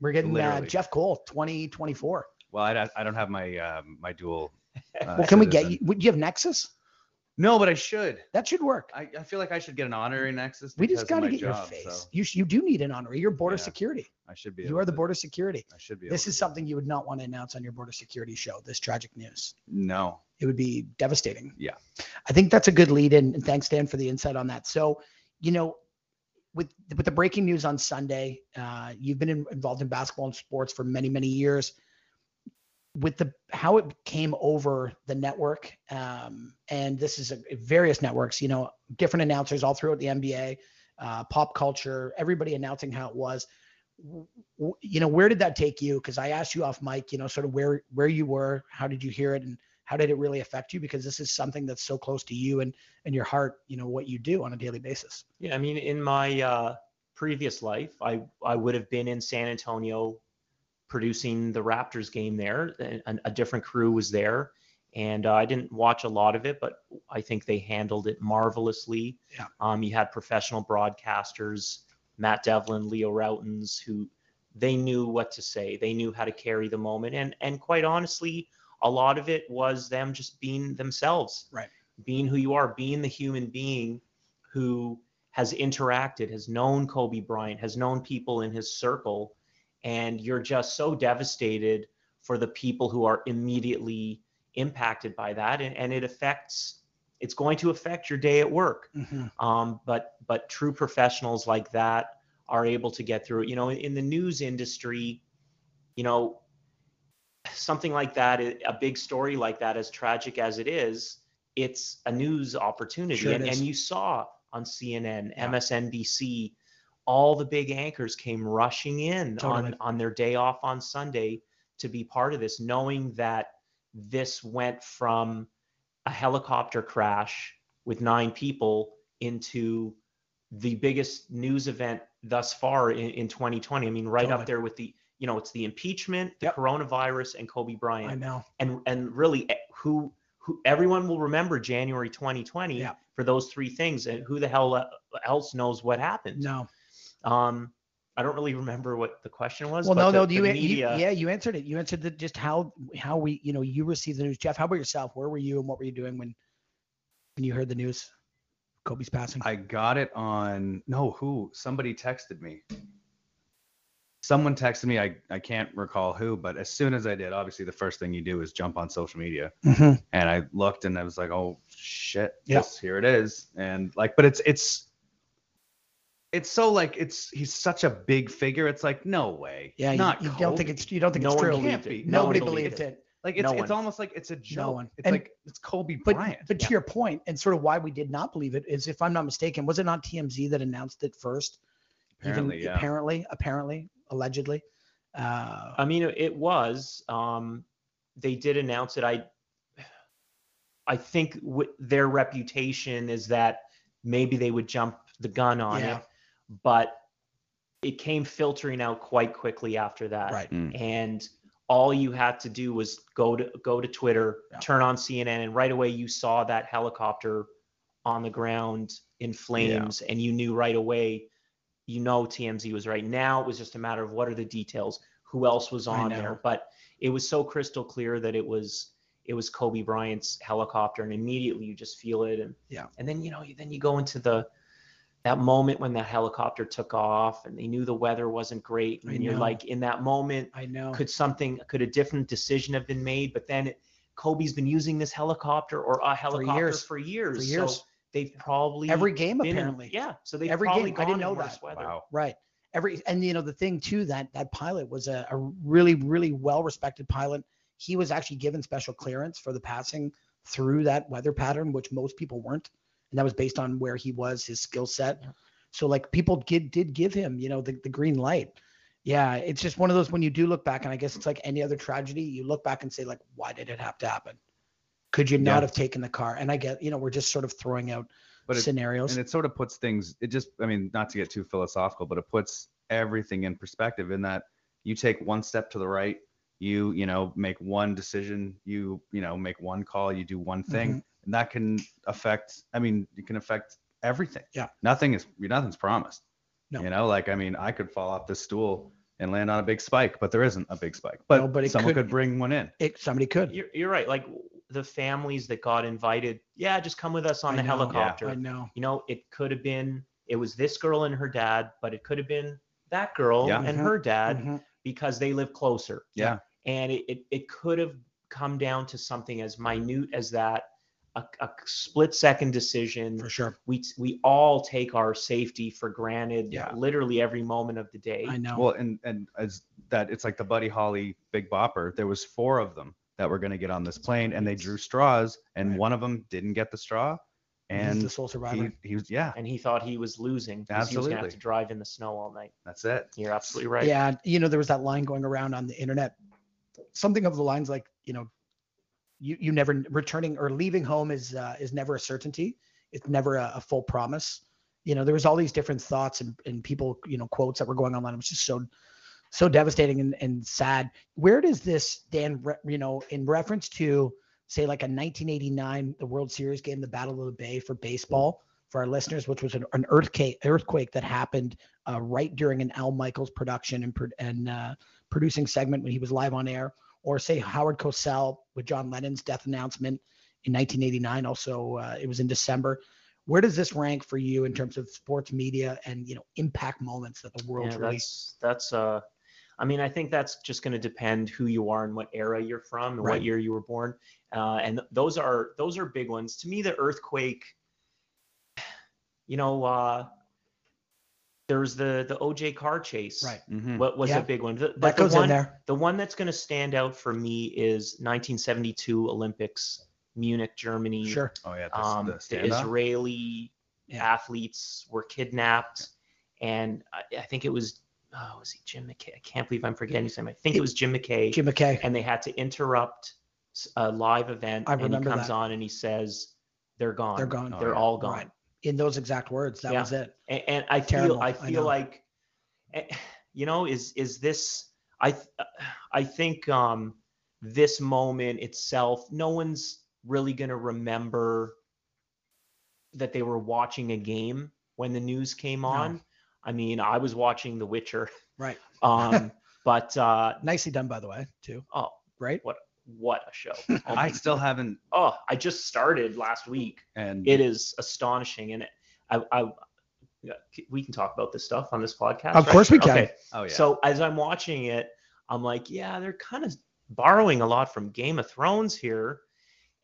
[SPEAKER 2] We're getting uh, Jeff Cole, 2024.
[SPEAKER 3] well, I, I don't have my um, my dual. Uh,
[SPEAKER 2] well, can we get you? Would you have Nexus?
[SPEAKER 3] No, but I should.
[SPEAKER 2] That should work.
[SPEAKER 3] I, I feel like I should get an honorary Nexus.
[SPEAKER 2] we just got to get your face.
[SPEAKER 3] so
[SPEAKER 2] You sh- you do need an honorary. You're border
[SPEAKER 3] Yeah.
[SPEAKER 2] security.
[SPEAKER 3] I should be.
[SPEAKER 2] You are the border security.
[SPEAKER 3] I should be.
[SPEAKER 2] This is something you would not want to announce on your border security show. This tragic news.
[SPEAKER 3] No.
[SPEAKER 2] It would be devastating.
[SPEAKER 3] Yeah.
[SPEAKER 2] I think that's a good lead in. And thanks, Dan, for the insight on that. So, you know, with with the breaking news on Sunday, uh, you've been in, involved in basketball and sports for many, many years. With the how it came over the network, um, and this is a, various networks, you know, different announcers all throughout the NBA, uh, pop culture, everybody announcing how it was. W- You know, where did that take you? Because I asked you off mic, you know, sort of where where you were, how did you hear it, and how did it really affect you? Because this is something that's so close to you and and your heart, you know, what you do on a daily basis.
[SPEAKER 4] Yeah, I mean, in my uh, previous life, I I would have been in San Antonio producing the Raptors game there. and A, different crew was there, and uh, I didn't watch a lot of it, but I think they handled it marvelously.
[SPEAKER 2] Yeah.
[SPEAKER 4] Um, you had professional broadcasters, Matt Devlin, Leo Rautins, who they knew what to say. They knew how to carry the moment, and and quite honestly, a lot of it was them just being themselves.
[SPEAKER 2] Right.
[SPEAKER 4] Being who you are, being the human being who has interacted, has known Kobe Bryant, has known people in his circle, and you're just so devastated for the people who are immediately impacted by that, and, and it affects. It's going to affect your day at work. Um, but but true professionals like that are able to get through it. You know, in the news industry, you know, something like that, a big story like that, as tragic as it is, it's a news opportunity.
[SPEAKER 2] Sure
[SPEAKER 4] and, and you saw on CNN,
[SPEAKER 2] Yeah.
[SPEAKER 4] MSNBC, all the big anchors came rushing in
[SPEAKER 2] Totally.
[SPEAKER 4] on, on their day off on Sunday to be part of this, knowing that this went from a helicopter crash with nine people into the biggest news event thus far in, in 2020. I mean, right
[SPEAKER 2] Totally.
[SPEAKER 4] up there with the, you know, it's the impeachment, the
[SPEAKER 2] Yep.
[SPEAKER 4] coronavirus, and Kobe Bryant.
[SPEAKER 2] I know.
[SPEAKER 4] and and really eh, who who everyone will remember January 2020
[SPEAKER 2] Yeah.
[SPEAKER 4] for those three things, and who the hell uh, else knows what happened?
[SPEAKER 2] No.
[SPEAKER 4] Um, I don't really remember what the question was.
[SPEAKER 2] Well,
[SPEAKER 4] but
[SPEAKER 2] no,
[SPEAKER 4] the,
[SPEAKER 2] no.
[SPEAKER 4] the
[SPEAKER 2] You, you,
[SPEAKER 4] media,
[SPEAKER 2] yeah, you answered it. You answered the, just how how we, you know, you received the news. Jeff, how about yourself? Where were you and what were you doing when when you heard the news? Kobe's passing.
[SPEAKER 3] I got it on no who somebody texted me. Someone texted me. I, I can't recall who, but as soon as I did, obviously the first thing you do is jump on social media.
[SPEAKER 2] Mhm.
[SPEAKER 3] And I looked and I was like, oh shit,
[SPEAKER 2] Yeah.
[SPEAKER 3] here it is. And like, but it's it's it's so like it's he's such a big figure. It's like no way.
[SPEAKER 2] Yeah,
[SPEAKER 3] not
[SPEAKER 2] you don't think it's you don't think
[SPEAKER 4] No
[SPEAKER 2] it's true.
[SPEAKER 4] believed
[SPEAKER 3] Can't
[SPEAKER 4] it.
[SPEAKER 3] be.
[SPEAKER 2] Nobody
[SPEAKER 3] No one
[SPEAKER 2] believed
[SPEAKER 3] believed
[SPEAKER 2] it.
[SPEAKER 3] like it's
[SPEAKER 4] no
[SPEAKER 3] it's
[SPEAKER 4] one.
[SPEAKER 3] almost like it's a joke.
[SPEAKER 2] No one.
[SPEAKER 3] It's
[SPEAKER 2] And-
[SPEAKER 3] like it's Kobe
[SPEAKER 2] But
[SPEAKER 3] Bryant.
[SPEAKER 2] but to your point, and sort of why we did not believe it is, if I'm not mistaken, was it not TMZ that announced it first?
[SPEAKER 3] Apparently,
[SPEAKER 2] Even
[SPEAKER 3] yeah.
[SPEAKER 2] apparently, apparently, allegedly. Uh,
[SPEAKER 4] I mean, it was. Um, they did announce it. I, I think w- their reputation is that maybe they would jump the gun on
[SPEAKER 2] Yeah.
[SPEAKER 4] it, but it came filtering out quite quickly after that.
[SPEAKER 2] right.
[SPEAKER 3] Mm.
[SPEAKER 4] And all you had to do was go to go to Twitter,
[SPEAKER 2] Yeah.
[SPEAKER 4] turn on CNN, and right away you saw that helicopter on the ground in flames, and you knew right away. You know TMZ was right. Now it was just a matter of what are the details, who else was on there, but it was so crystal clear that it was it was Kobe Bryant's helicopter, and immediately you just feel it, and
[SPEAKER 2] Yeah.
[SPEAKER 4] and then you know you, then you go into the that moment when that helicopter took off, and they knew the weather wasn't great,
[SPEAKER 2] I
[SPEAKER 4] and you're like in that moment,
[SPEAKER 2] I know.
[SPEAKER 4] could something could a different decision have been made? But then it, Kobe's been using this helicopter or a helicopter
[SPEAKER 2] years.
[SPEAKER 4] for years,
[SPEAKER 2] For years.
[SPEAKER 4] so they've probably
[SPEAKER 2] Every game
[SPEAKER 4] been
[SPEAKER 2] apparently.
[SPEAKER 4] yeah. So they've
[SPEAKER 2] Every
[SPEAKER 4] probably
[SPEAKER 2] game. I didn't know
[SPEAKER 4] in
[SPEAKER 2] that.
[SPEAKER 4] weather.
[SPEAKER 3] wow.
[SPEAKER 2] Right. Every and you know the thing too that that pilot was a, a really really well respected pilot. He was actually given special clearance for the passing through that weather pattern, which most people weren't, and that was based on where he was, his skill set. So like people did did give him you know the, the green light. Yeah, it's just one of those when you do look back, and I guess it's like any other tragedy. You look back and say like, why did it have to happen? Could you not
[SPEAKER 3] Yeah.
[SPEAKER 2] have taken the car? And I get you know we're just sort of throwing out
[SPEAKER 3] But it,
[SPEAKER 2] scenarios.
[SPEAKER 3] and it sort of puts things it just i mean not to get too philosophical but it puts everything in perspective in that you take one step to the right you you know make one decision you you know make one call you do one thing
[SPEAKER 2] Mm-hmm.
[SPEAKER 3] And that can affect i mean it can affect everything
[SPEAKER 2] Yeah.
[SPEAKER 3] nothing is nothing's promised
[SPEAKER 2] No.
[SPEAKER 3] you know like i mean i could fall off this stool and land on a big spike but there isn't a big spike but,
[SPEAKER 2] No, but it
[SPEAKER 3] someone
[SPEAKER 2] could-
[SPEAKER 3] could bring one in
[SPEAKER 2] it somebody could.
[SPEAKER 4] You're, you're right. Like the families that got invited, yeah, just come with us on
[SPEAKER 2] I
[SPEAKER 4] the
[SPEAKER 2] know. Yeah,
[SPEAKER 4] helicopter.
[SPEAKER 2] I know.
[SPEAKER 4] You know, it could have been it was this girl and her dad, but it could have been that girl
[SPEAKER 3] Yeah.
[SPEAKER 4] and
[SPEAKER 2] Mhm.
[SPEAKER 4] her dad
[SPEAKER 2] Mhm.
[SPEAKER 4] because they live closer.
[SPEAKER 3] yeah
[SPEAKER 4] and it, it, it could have come down to something as minute as that a, a split second decision
[SPEAKER 2] For sure.
[SPEAKER 4] we we all take our safety for granted
[SPEAKER 2] Yeah.
[SPEAKER 4] literally every moment of the day
[SPEAKER 2] I know.
[SPEAKER 3] Well, and and as that, it's like the Buddy Holly Big Bopper. There was four of them that were going to get on this plane, and they drew straws, and
[SPEAKER 2] Right.
[SPEAKER 3] one of them didn't get the straw,
[SPEAKER 2] He's
[SPEAKER 3] and
[SPEAKER 2] the sole survivor.
[SPEAKER 3] he, he was yeah,
[SPEAKER 4] and he thought he was losing because he was gonna have
[SPEAKER 3] Absolutely.
[SPEAKER 4] to drive in the snow all night
[SPEAKER 3] that's it.
[SPEAKER 4] you're absolutely right
[SPEAKER 2] Yeah, you know, there was that line going around on the internet, something of the lines like, you know, you you never returning or leaving home is uh, is never a certainty. It's never a, a full promise. You know, there was all these different thoughts and, and people, you know, quotes that were going online. It was just so so devastating and, and sad. Where does this Dan, you know, in reference to say like a 1989 the World Series game, the Battle of the Bay for baseball for our listeners, which was an, an earthquake earthquake that happened uh, right during an Al Michaels production and, and uh, producing segment when he was live on air, or say Howard Cosell with John Lennon's death announcement in 1989. Also, uh, it was in December. Where does this rank for you in terms of sports media and you know impact moments that the world's
[SPEAKER 4] yeah,
[SPEAKER 2] really?
[SPEAKER 4] that's that's uh I mean, I think that's just going to depend who you are and what era you're from and
[SPEAKER 2] Right.
[SPEAKER 4] what year you were born. Uh, and th- those are those are big ones. To me, the earthquake. You know, uh, there's the the OJ car chase.
[SPEAKER 2] Right.
[SPEAKER 3] Mhm.
[SPEAKER 4] What was
[SPEAKER 2] Yeah.
[SPEAKER 4] a big one? The,
[SPEAKER 2] That
[SPEAKER 4] but the
[SPEAKER 2] goes
[SPEAKER 4] one,
[SPEAKER 2] in there.
[SPEAKER 4] The one that's going to stand out for me is 1972 Olympics, Munich, Germany.
[SPEAKER 2] Sure.
[SPEAKER 3] Oh yeah, the,
[SPEAKER 4] Um,
[SPEAKER 3] the
[SPEAKER 4] the. Israeli
[SPEAKER 2] Yeah.
[SPEAKER 4] athletes were kidnapped, and I, I think it was oh, was he Jim McKay? I can't believe I'm forgetting his name. I think it,
[SPEAKER 2] It-
[SPEAKER 4] was Jim McKay,
[SPEAKER 2] Jim McKay.
[SPEAKER 4] and they had to interrupt a live event,
[SPEAKER 2] I remember
[SPEAKER 4] and he comes
[SPEAKER 2] that.
[SPEAKER 4] on and he says, "They're gone.
[SPEAKER 2] They're gone.
[SPEAKER 3] Oh,
[SPEAKER 4] They're
[SPEAKER 3] yeah.
[SPEAKER 4] all gone."
[SPEAKER 2] Right. In those exact words, that
[SPEAKER 4] Yeah.
[SPEAKER 2] was it.
[SPEAKER 4] and, and I
[SPEAKER 2] Terrible,
[SPEAKER 4] feel I
[SPEAKER 2] I
[SPEAKER 4] feel
[SPEAKER 2] know.
[SPEAKER 4] like eh, you know is is this I I think um this moment itself no one's really going to remember that they were watching a game when the news came on. No. I mean, I was watching The Witcher.
[SPEAKER 2] Right.
[SPEAKER 4] Um (laughs) but uh
[SPEAKER 2] Nicely done, by the way, too.
[SPEAKER 4] oh,
[SPEAKER 2] Right.
[SPEAKER 4] what what a show. Oh, (laughs)
[SPEAKER 3] I
[SPEAKER 4] my-
[SPEAKER 3] still haven't,
[SPEAKER 4] oh, I just started last week
[SPEAKER 3] and
[SPEAKER 4] it is astonishing and I, I we can talk about this stuff on this podcast
[SPEAKER 2] Of
[SPEAKER 4] right?
[SPEAKER 2] course we can.
[SPEAKER 4] okay
[SPEAKER 3] oh yeah,
[SPEAKER 4] so as i'm watching it i'm like yeah they're kind of borrowing a lot from game of thrones here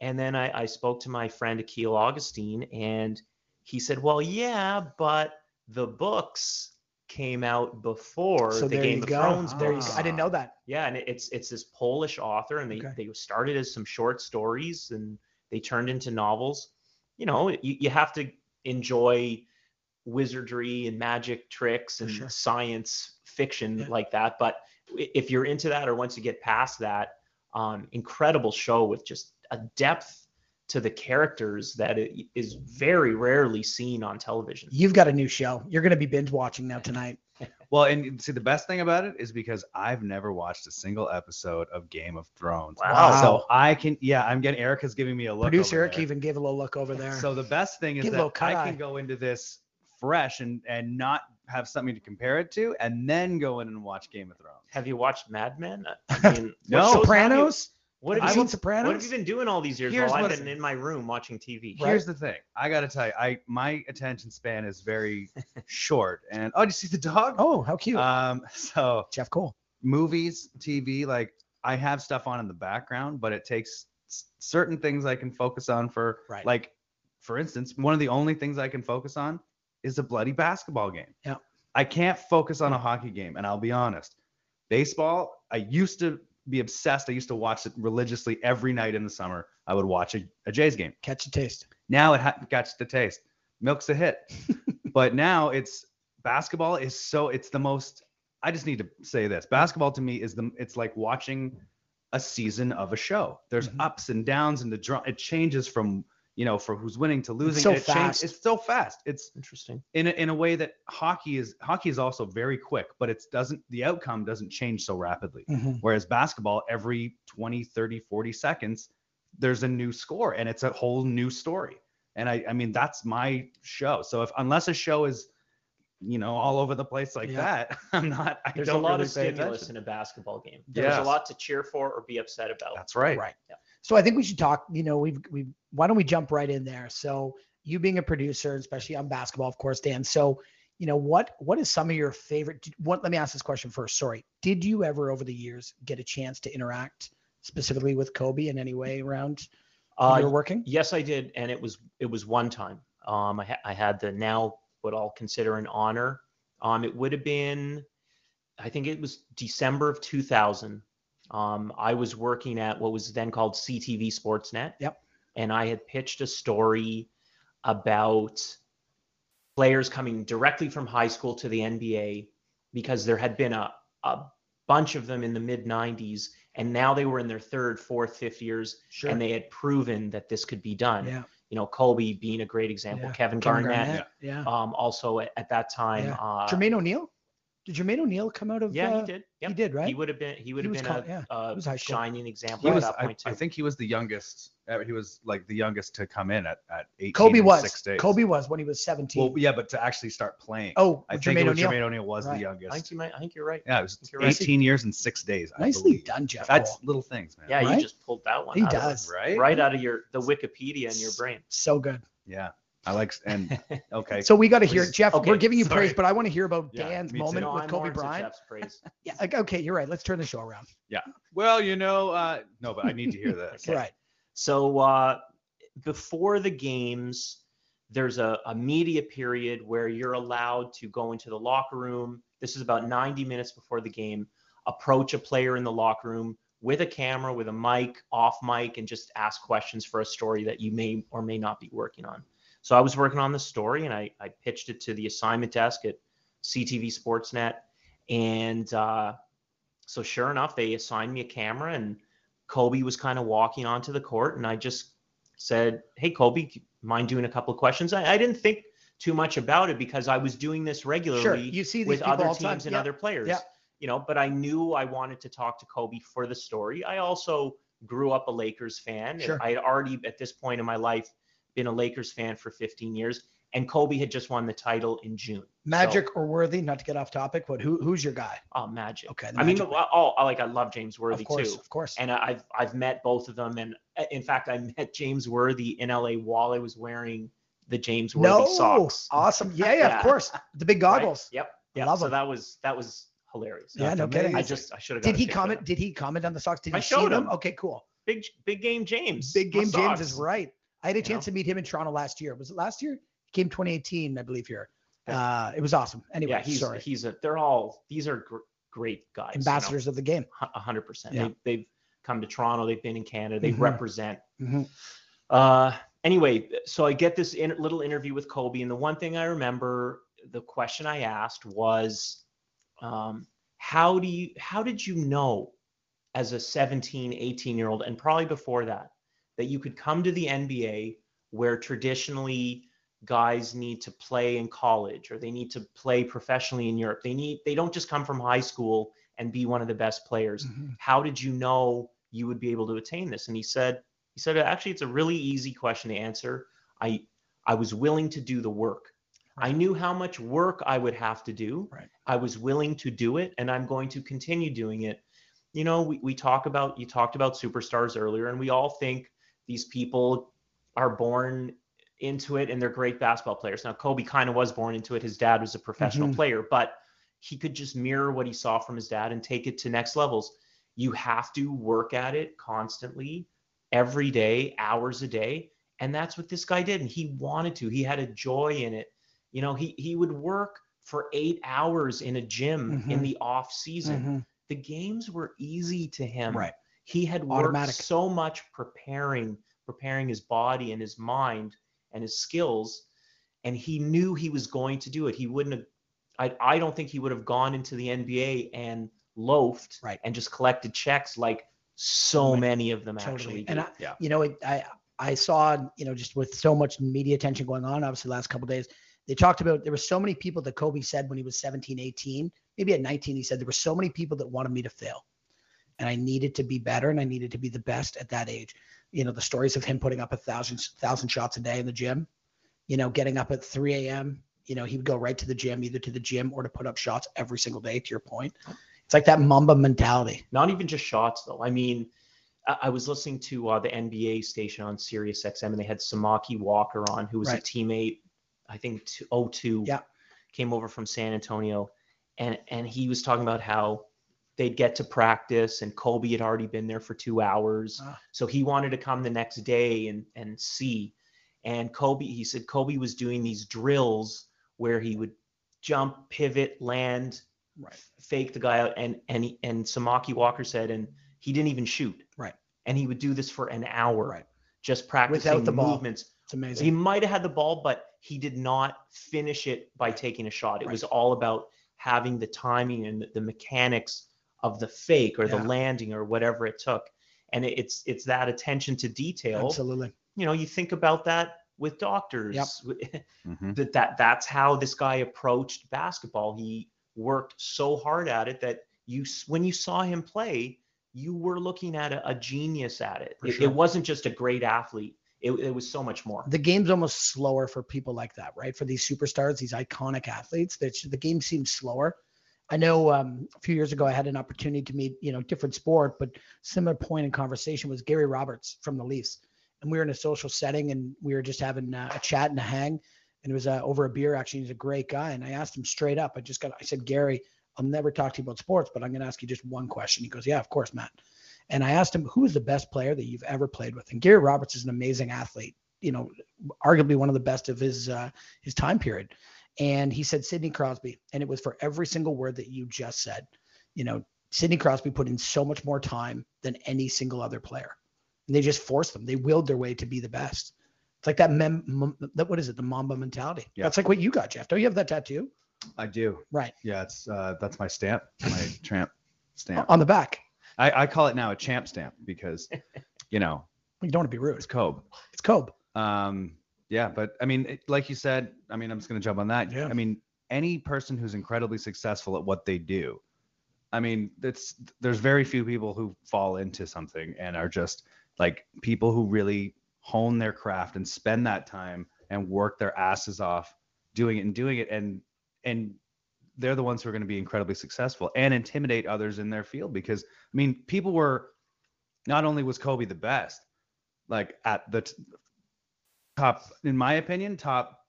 [SPEAKER 4] and then i, I spoke to my friend akil augustine and he said well yeah but the books came out before
[SPEAKER 2] So
[SPEAKER 4] the Game of
[SPEAKER 2] go.
[SPEAKER 4] Thrones
[SPEAKER 2] There you
[SPEAKER 4] books.
[SPEAKER 2] I didn't know that.
[SPEAKER 4] Yeah, and it's it's this Polish author, and they
[SPEAKER 2] Okay.
[SPEAKER 4] they started as some short stories, and they turned into novels. You know, you, you have to enjoy wizardry and magic tricks and
[SPEAKER 2] sure.
[SPEAKER 4] science fiction
[SPEAKER 2] Yeah.
[SPEAKER 4] like that. But if you're into that, or once you get past that, um, incredible show with just a depth to the characters that i- is very rarely seen on television.
[SPEAKER 2] You've got a new show. You're going to be binge watching now tonight. (laughs)
[SPEAKER 3] Well, and see, the best thing about it is because I've never watched a single episode of Game of Thrones.
[SPEAKER 4] Wow.
[SPEAKER 3] So I can, yeah, I'm getting Erica's giving me a look.
[SPEAKER 2] Producer
[SPEAKER 3] over
[SPEAKER 2] Eric
[SPEAKER 3] there.
[SPEAKER 2] even gave a little look over there.
[SPEAKER 3] So the best thing is
[SPEAKER 2] Give
[SPEAKER 3] that I can go into this fresh and and not have something to compare it to, and then go in and watch Game of Thrones.
[SPEAKER 4] Have you watched Mad Men? I (laughs) mean,
[SPEAKER 3] No.
[SPEAKER 4] shows have you-
[SPEAKER 2] Sopranos.
[SPEAKER 4] What
[SPEAKER 2] Have
[SPEAKER 4] have,
[SPEAKER 2] you
[SPEAKER 4] you,
[SPEAKER 2] seen Sopranos?
[SPEAKER 4] what have you been doing all these years
[SPEAKER 3] Here's
[SPEAKER 4] while I've been in my room watching TV?
[SPEAKER 2] Right.
[SPEAKER 3] Here's the thing. I got to tell you, I my attention span is very (laughs) short. And oh, did you see the dog?
[SPEAKER 2] Oh, how cute.
[SPEAKER 3] Um, (laughs) so
[SPEAKER 2] Jeff Cole.
[SPEAKER 3] movies, TV, like I have stuff on in the background, but it takes certain things I can focus on for
[SPEAKER 2] Right.
[SPEAKER 3] like for instance, one of the only things I can focus on is a bloody basketball game.
[SPEAKER 2] Yeah.
[SPEAKER 3] I can't focus on a hockey game, and I'll be honest. Baseball, I used to be obsessed. I used to watch it religiously every night in the summer. I would watch a, a Jays game.
[SPEAKER 2] Catch a taste.
[SPEAKER 3] Now it ha- got the taste. Milk's a hit. (laughs) but now it's basketball is so it's the most I just need to say this. Basketball to me is the it's like watching a season of a show. There's
[SPEAKER 2] Mhm.
[SPEAKER 3] ups and downs and the draw it changes from, you know, for who's winning to losing.
[SPEAKER 2] It's
[SPEAKER 3] so it change-
[SPEAKER 2] fast.
[SPEAKER 3] it's so fast. It's
[SPEAKER 4] Interesting.
[SPEAKER 3] in a, in a way that hockey is hockey is also very quick, but it doesn't the outcome doesn't change so rapidly.
[SPEAKER 2] Mhm.
[SPEAKER 3] Whereas basketball, every 20, 30, 40 seconds, there's a new score and it's a whole new story. And I, I mean, that's my show. So if unless a show is, you know, all over the place like
[SPEAKER 2] Yeah.
[SPEAKER 3] that, (laughs) I'm not. I
[SPEAKER 4] There's a
[SPEAKER 3] don't
[SPEAKER 4] lot
[SPEAKER 3] really
[SPEAKER 4] of
[SPEAKER 3] pay
[SPEAKER 4] stimulus
[SPEAKER 3] attention.
[SPEAKER 4] in a basketball game. There's
[SPEAKER 3] Yes.
[SPEAKER 4] a lot to cheer for or be upset about.
[SPEAKER 3] That's right.
[SPEAKER 2] Right. So I think we should talk. You know, we've we. Why don't we jump right in there? So you being a producer, especially on basketball, of course, Dan. So you know what what is some of your favorite? What? Let me ask this question first. Sorry. Did you ever over the years get a chance to interact specifically with Kobe in any way around
[SPEAKER 4] Uh,
[SPEAKER 2] you were working?
[SPEAKER 4] yes, I did, and it was it was one time. Um, I, ha- I had the now what I'll consider an honor. Um, it would have been, I think it was December of 2000. Um, I was working at what was then called CTV Sportsnet.
[SPEAKER 2] Yep.
[SPEAKER 4] And I had pitched a story about players coming directly from high school to the NBA because there had been a, a bunch of them in the mid 90s, and now they were in their third, fourth, fifth years
[SPEAKER 2] Sure.
[SPEAKER 4] and they had proven that this could be done.
[SPEAKER 2] yeah.
[SPEAKER 4] You know, Kobe being a great example,
[SPEAKER 2] Yeah.
[SPEAKER 4] Kevin,
[SPEAKER 2] Kevin
[SPEAKER 4] Garnett,
[SPEAKER 2] Garnett. Yeah.
[SPEAKER 4] um, also at, at that time.
[SPEAKER 2] Yeah.
[SPEAKER 4] Uh,
[SPEAKER 2] Jermaine O'Neal. Did Jermaine O'Neal come out of?
[SPEAKER 4] yeah,
[SPEAKER 2] uh,
[SPEAKER 4] he did.
[SPEAKER 2] He did, right?
[SPEAKER 4] He would have been. He would have
[SPEAKER 2] was
[SPEAKER 4] been
[SPEAKER 2] col-
[SPEAKER 4] a,
[SPEAKER 2] yeah,
[SPEAKER 4] a
[SPEAKER 2] was high
[SPEAKER 4] shining example
[SPEAKER 3] He
[SPEAKER 4] at
[SPEAKER 3] was,
[SPEAKER 4] that
[SPEAKER 3] I,
[SPEAKER 4] too.
[SPEAKER 3] I think he was the youngest. uh, He was like the youngest to come in at, at 18
[SPEAKER 2] Kobe was.
[SPEAKER 3] six days.
[SPEAKER 2] Kobe was when he was 17.
[SPEAKER 3] Well, yeah, but to actually start playing.
[SPEAKER 2] oh,
[SPEAKER 3] I think
[SPEAKER 2] Jermaine
[SPEAKER 3] it was
[SPEAKER 2] O'Neal.
[SPEAKER 3] Jermaine O'Neal was
[SPEAKER 2] Right.
[SPEAKER 3] the
[SPEAKER 4] I think
[SPEAKER 3] youngest.
[SPEAKER 4] you might. I think you're right.
[SPEAKER 3] Yeah, it was
[SPEAKER 4] You're right.
[SPEAKER 3] 18 years and six days. I
[SPEAKER 2] Nicely
[SPEAKER 3] believe.
[SPEAKER 2] done, Jeff.
[SPEAKER 3] That's
[SPEAKER 2] Cole.
[SPEAKER 3] little things, man.
[SPEAKER 4] Yeah,
[SPEAKER 2] Right?
[SPEAKER 4] you just pulled that one.
[SPEAKER 2] He
[SPEAKER 4] out of-
[SPEAKER 2] does.
[SPEAKER 3] Right?
[SPEAKER 4] right out of your the Wikipedia in your brain.
[SPEAKER 2] So good.
[SPEAKER 3] Yeah. I like and (laughs) okay.
[SPEAKER 2] So we got to hear
[SPEAKER 3] Please.
[SPEAKER 2] Jeff.
[SPEAKER 4] Okay,
[SPEAKER 2] we're giving you
[SPEAKER 3] sorry.
[SPEAKER 2] praise, but I want to hear about
[SPEAKER 3] Yeah,
[SPEAKER 2] Dan's
[SPEAKER 3] me too.
[SPEAKER 2] moment
[SPEAKER 4] No,
[SPEAKER 2] with
[SPEAKER 4] I'm
[SPEAKER 2] Kobe Bryant.
[SPEAKER 4] Jeff's praise. (laughs)
[SPEAKER 2] Yeah. like, Okay, you're right. Let's turn the show around. Yeah.
[SPEAKER 3] Well, you know, uh, no, but I need to hear (laughs) this.
[SPEAKER 4] Okay.
[SPEAKER 2] Right.
[SPEAKER 4] So uh, before the games, there's a, a media period where you're allowed to go into the locker room. This is about 90 minutes before the game. Approach a player in the locker room with a camera, with a mic, off mic, and just ask questions for a story that you may or may not be working on. So I was working on the story and I, I pitched it to the assignment desk at CTV Sportsnet. And uh, so sure enough, they assigned me a camera and Kobe was kind of walking onto the court, and I just said, "Hey, Kobe, mind doing a couple of questions?" I, I didn't think too much about it because I was doing this regularly
[SPEAKER 2] Sure. You see
[SPEAKER 4] with other
[SPEAKER 2] the time.
[SPEAKER 4] teams and
[SPEAKER 2] Yeah.
[SPEAKER 4] other players.
[SPEAKER 2] Yeah.
[SPEAKER 4] You know, but I knew I wanted to talk to Kobe for the story. I also grew up a Lakers fan.
[SPEAKER 2] Sure.
[SPEAKER 4] I had already at this point in my life been a Lakers fan for 15 years, and Kobe had just won the title in June. So-
[SPEAKER 2] Magic or Worthy? Not to get off topic, but who who's your guy?
[SPEAKER 4] oh, Magic.
[SPEAKER 2] Okay. the
[SPEAKER 4] I mean,
[SPEAKER 2] Magic.
[SPEAKER 4] oh, like I love James Worthy
[SPEAKER 2] of course,
[SPEAKER 4] too
[SPEAKER 2] of course.
[SPEAKER 4] and I- I've I've met both of them, and uh, in fact, I (laughs) met James Worthy in LA while I was wearing the James Worthy
[SPEAKER 2] no,
[SPEAKER 4] socks.
[SPEAKER 2] awesome. Yeah, yeah,
[SPEAKER 4] Yeah.
[SPEAKER 2] of course. The big (laughs)
[SPEAKER 4] right?
[SPEAKER 2] goggles.
[SPEAKER 4] Yep. Yep.
[SPEAKER 2] Love
[SPEAKER 4] so
[SPEAKER 2] 'em.
[SPEAKER 4] that was that was hilarious.
[SPEAKER 2] Yeah,
[SPEAKER 3] That's
[SPEAKER 2] no kidding.
[SPEAKER 4] I just I should have.
[SPEAKER 2] Did he comment? Did he comment on the socks? Did
[SPEAKER 4] I
[SPEAKER 2] you see
[SPEAKER 4] showed
[SPEAKER 2] them?
[SPEAKER 4] him.
[SPEAKER 2] Okay, cool.
[SPEAKER 4] Big big game James.
[SPEAKER 2] Big game James is right. I had a
[SPEAKER 4] You
[SPEAKER 2] chance to meet him in Toronto last year. Was it last year? He came 2018, I believe here. Uh, it was awesome. Anyway,
[SPEAKER 4] yeah, he's
[SPEAKER 2] sorry.
[SPEAKER 4] he's a. They're all these are gr- great guys. you know,
[SPEAKER 2] Ambassadors of the game.
[SPEAKER 4] a hundred percent.
[SPEAKER 2] Yeah.
[SPEAKER 4] They they've come to Toronto. They've been in Canada. They
[SPEAKER 2] Mhm.
[SPEAKER 4] represent.
[SPEAKER 2] Mhm.
[SPEAKER 4] Uh, anyway, so I get this in, little interview with Kobe, and the one thing I remember, the question I asked was, um, "How do you? How did you know, as a 17, 18 year old, and probably before that, that you could come to the NBA, where traditionally guys need to play in college or they need to play professionally in Europe. They need they don't just come from high school and be one of the best players.
[SPEAKER 2] Mhm.
[SPEAKER 4] How did you know you would be able to attain this? And he said he said actually it's a really easy question to answer. I I was willing to do the work. I knew how much work I would have to do.
[SPEAKER 2] Right.
[SPEAKER 4] I was willing to do it and I'm going to continue doing it. You know, we, we talk about you talked about superstars earlier and we all think these people are born into it and they're great basketball players. Now Kobe kind of was born into it. His dad was a professional
[SPEAKER 2] Mhm.
[SPEAKER 4] player, but he could just mirror what he saw from his dad and take it to next levels. You have to work at it constantly, every day, hours a day, and that's what this guy did. And he wanted to. He had a joy in it. You know, he he would work for eight hours in a gym in
[SPEAKER 2] Mhm.
[SPEAKER 4] the off season.
[SPEAKER 2] Mhm.
[SPEAKER 4] The games were easy to him.
[SPEAKER 2] Right.
[SPEAKER 4] He had worked
[SPEAKER 2] Automatic.
[SPEAKER 4] so much preparing, preparing his body and his mind and his skills, and he knew he was going to do it. He wouldn't have. I, I don't think he would have gone into the NBA and loafed
[SPEAKER 2] Right.
[SPEAKER 4] and just collected checks like so
[SPEAKER 2] Right.
[SPEAKER 4] many of them
[SPEAKER 2] Totally.
[SPEAKER 4] actually do.
[SPEAKER 2] And I,
[SPEAKER 3] Yeah.
[SPEAKER 2] you know, it, I I saw, you know, just with so much media attention going on, obviously the last couple of days, they talked about there were so many people that Kobe said when he was 17, 18, maybe at 19, he said there were so many people that wanted me to fail. And I needed to be better and I needed to be the best at that age. You know, the stories of him putting up a thousand thousand shots a day in the gym, you know, getting up at 3 a.m. You know, he would go right to the gym, either to the gym or to put up shots every single day, to your point. It's like that Mamba mentality.
[SPEAKER 4] Not even just shots though. I mean, I, was listening to uh, the NBA station on Sirius XM, and they had Samaki Walker on, who was a teammate, I think, t- 02.
[SPEAKER 2] Yeah.
[SPEAKER 4] Came over from San Antonio, and and he was talking about how they'd get to practice, and Kobe had already been there for two hours,
[SPEAKER 2] Ah.
[SPEAKER 4] so he wanted to come the next day and and see. And Kobe, he said Kobe was doing these drills where he would jump, pivot, land,
[SPEAKER 2] Right.
[SPEAKER 4] fake the guy out and and he, and Samaki Walker said and he didn't even shoot.
[SPEAKER 2] Right.
[SPEAKER 4] And he would do this for an hour.
[SPEAKER 2] Right.
[SPEAKER 4] Just practicing
[SPEAKER 2] Without the ball.
[SPEAKER 4] movements.
[SPEAKER 2] It's amazing.
[SPEAKER 4] He might have had the ball but he did not finish it by taking a shot. It was all about having the timing and the mechanics of the fake or
[SPEAKER 2] Yeah.
[SPEAKER 4] the landing or whatever it took. And it- it's it's that attention to detail.
[SPEAKER 2] Absolutely.
[SPEAKER 4] You know, you think about that with doctors. (laughs)
[SPEAKER 3] Mhm.
[SPEAKER 4] that, that that's how this guy approached basketball. He worked so hard at it that you when you saw him play, you were looking at a, a genius at it. It,
[SPEAKER 2] sure.
[SPEAKER 4] it wasn't just a great athlete. It, it was so much more.
[SPEAKER 2] the game's almost slower for people like that, right? For these superstars, these iconic athletes, that the game seems slower. I know um, a few years ago I had an opportunity to meet, you know, different sport, but similar point in conversation was Gary Roberts from the Leafs, and we were in a social setting and we were just having uh, a chat and a hang, and it was uh, over a beer. Actually, he's a great guy, and I asked him straight up. I just got, I said, Gary, I'll never talk to you about sports, but I'm going to ask you just one question. He goes, Yeah, of course, Matt. And I asked him, Who is the best player that you've ever played with? And Gary Roberts is an amazing athlete. You know, arguably one of the best of his uh, his time period. And he said Sidney Crosby, and it was for every single word that you just said. You know, Sidney Crosby put in so much more time than any single other player, and they just forced them. They willed their way to be the best. It's like that mem, mem that what is it? The Mamba mentality.
[SPEAKER 3] Yeah.
[SPEAKER 2] That's like what you got, Jeff. Don't you have that tattoo?
[SPEAKER 3] I do.
[SPEAKER 2] Right
[SPEAKER 3] Yeah, it's uh, that's my stamp, my (laughs) tramp stamp.
[SPEAKER 2] on the back.
[SPEAKER 3] I, I call it now a champ stamp because, you know,
[SPEAKER 2] You don't want to be rude.
[SPEAKER 3] it's Kobe.
[SPEAKER 2] It's Kobe.
[SPEAKER 3] Um, yeah, but I mean, it, like you said, I mean, I'm just gonna jump on that.
[SPEAKER 2] Yeah.
[SPEAKER 3] I mean, any person who's incredibly successful at what they do, I mean, it's there's very few people who fall into something and are just like people who really hone their craft and spend that time and work their asses off doing it and doing it and and they're the ones who are going to be incredibly successful and intimidate others in their field because I mean, people were not only was Kobe the best, like at the t- top, in my opinion, top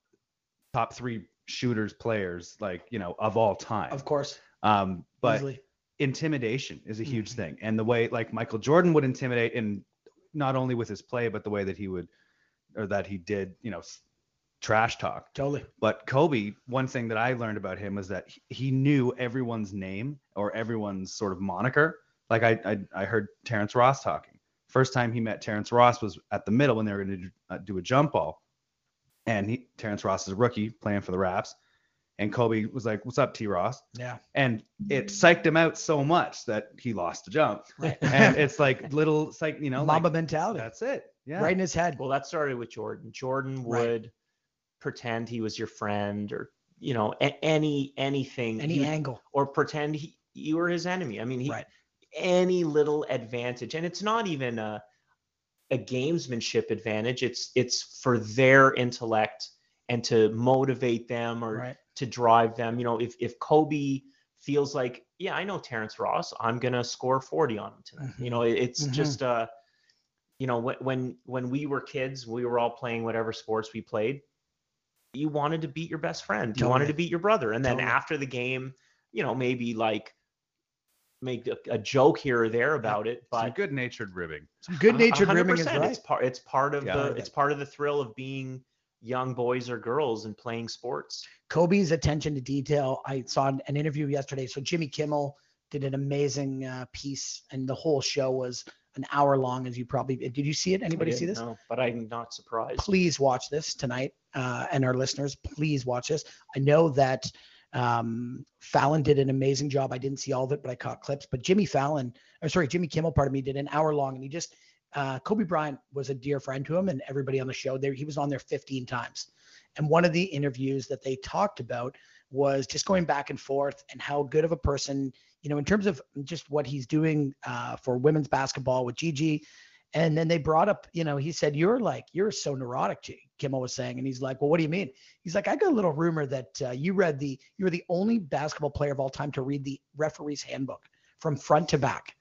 [SPEAKER 3] top three shooters players, like you know, of all time.
[SPEAKER 2] Of course.
[SPEAKER 3] Um, but
[SPEAKER 2] easily.
[SPEAKER 3] intimidation is a huge
[SPEAKER 2] Mhm.
[SPEAKER 3] thing, and the way like Michael Jordan would intimidate, and not only with his play, but the way that he would, or that he did, you know, trash talk.
[SPEAKER 2] Totally.
[SPEAKER 3] But Kobe, one thing that I learned about him was that he- he knew everyone's name or everyone's sort of moniker. Like I, I, I heard Terrence Ross talking. First time he met Terrence Ross was at the middle when they were going to do, uh, a jump ball, and he Terrence Ross is a rookie playing for the Raps, and Kobe was like, "What's up, T. Ross?"
[SPEAKER 2] Yeah.
[SPEAKER 3] And it psyched him out so much that he lost the jump.
[SPEAKER 2] Right. (laughs)
[SPEAKER 3] And it's like little psych, you know,
[SPEAKER 2] Mamba
[SPEAKER 3] like,
[SPEAKER 2] mentality.
[SPEAKER 3] that's it. Yeah.
[SPEAKER 2] Right in his head.
[SPEAKER 4] Well, that started with Jordan. Jordan
[SPEAKER 2] Right.
[SPEAKER 4] would pretend he was your friend, or you know, a- any anything,
[SPEAKER 2] Any
[SPEAKER 4] he-
[SPEAKER 2] angle.
[SPEAKER 4] or pretend he, you were his enemy. I mean, he,
[SPEAKER 2] Right.
[SPEAKER 4] Any little advantage, and it's not even a a gamesmanship advantage. It's it's for their intellect and to motivate them or
[SPEAKER 2] Right.
[SPEAKER 4] to drive them. You know, if if Kobe feels like, yeah, I know Terrence Ross, I'm gonna score 40 on him tonight. You
[SPEAKER 2] Mhm.
[SPEAKER 4] know, it- it's
[SPEAKER 2] Mhm.
[SPEAKER 4] just uh, you know, when when when we were kids, we were all playing whatever sports we played. You wanted to beat your best friend. You wanted to beat your brother, and then
[SPEAKER 2] Totally.
[SPEAKER 4] after the game, you know, maybe like make a, a joke here or there about it,
[SPEAKER 3] Some
[SPEAKER 4] but
[SPEAKER 3] good natured ribbing.
[SPEAKER 2] Some good natured
[SPEAKER 4] a- a
[SPEAKER 2] ribbing is right.
[SPEAKER 4] It's part. It's part of
[SPEAKER 3] Yeah.
[SPEAKER 4] the.
[SPEAKER 2] Part
[SPEAKER 4] It's part of the thrill of being young boys or girls and playing sports.
[SPEAKER 2] Kobe's attention to detail. I saw an an interview yesterday. So Jimmy Kimmel did an amazing uh, piece, and the whole show was an hour long. As you probably did, you see it? Anybody see this?
[SPEAKER 4] No, but I'm not surprised.
[SPEAKER 2] Please watch this tonight, uh, and our listeners, please watch this. I know that um, Fallon did an amazing job. I didn't see all of it, but I caught clips. But Jimmy Fallon, or sorry, Jimmy Kimmel, part of me, did an hour long, and he just uh, Kobe Bryant was a dear friend to him, and everybody on the show there. He was on there 15 times, and one of the interviews that they talked about was just going back and forth and how good of a person, you know, in terms of just what he's doing uh, for women's basketball with Gigi. And then they brought up, you know, he said, You're like, you're so neurotic, G- Kimmel was saying. And he's like, Well, what do you mean? He's like, I got a little rumor that uh, you read the, you were the only basketball player of all time to read the referee's handbook from front to back.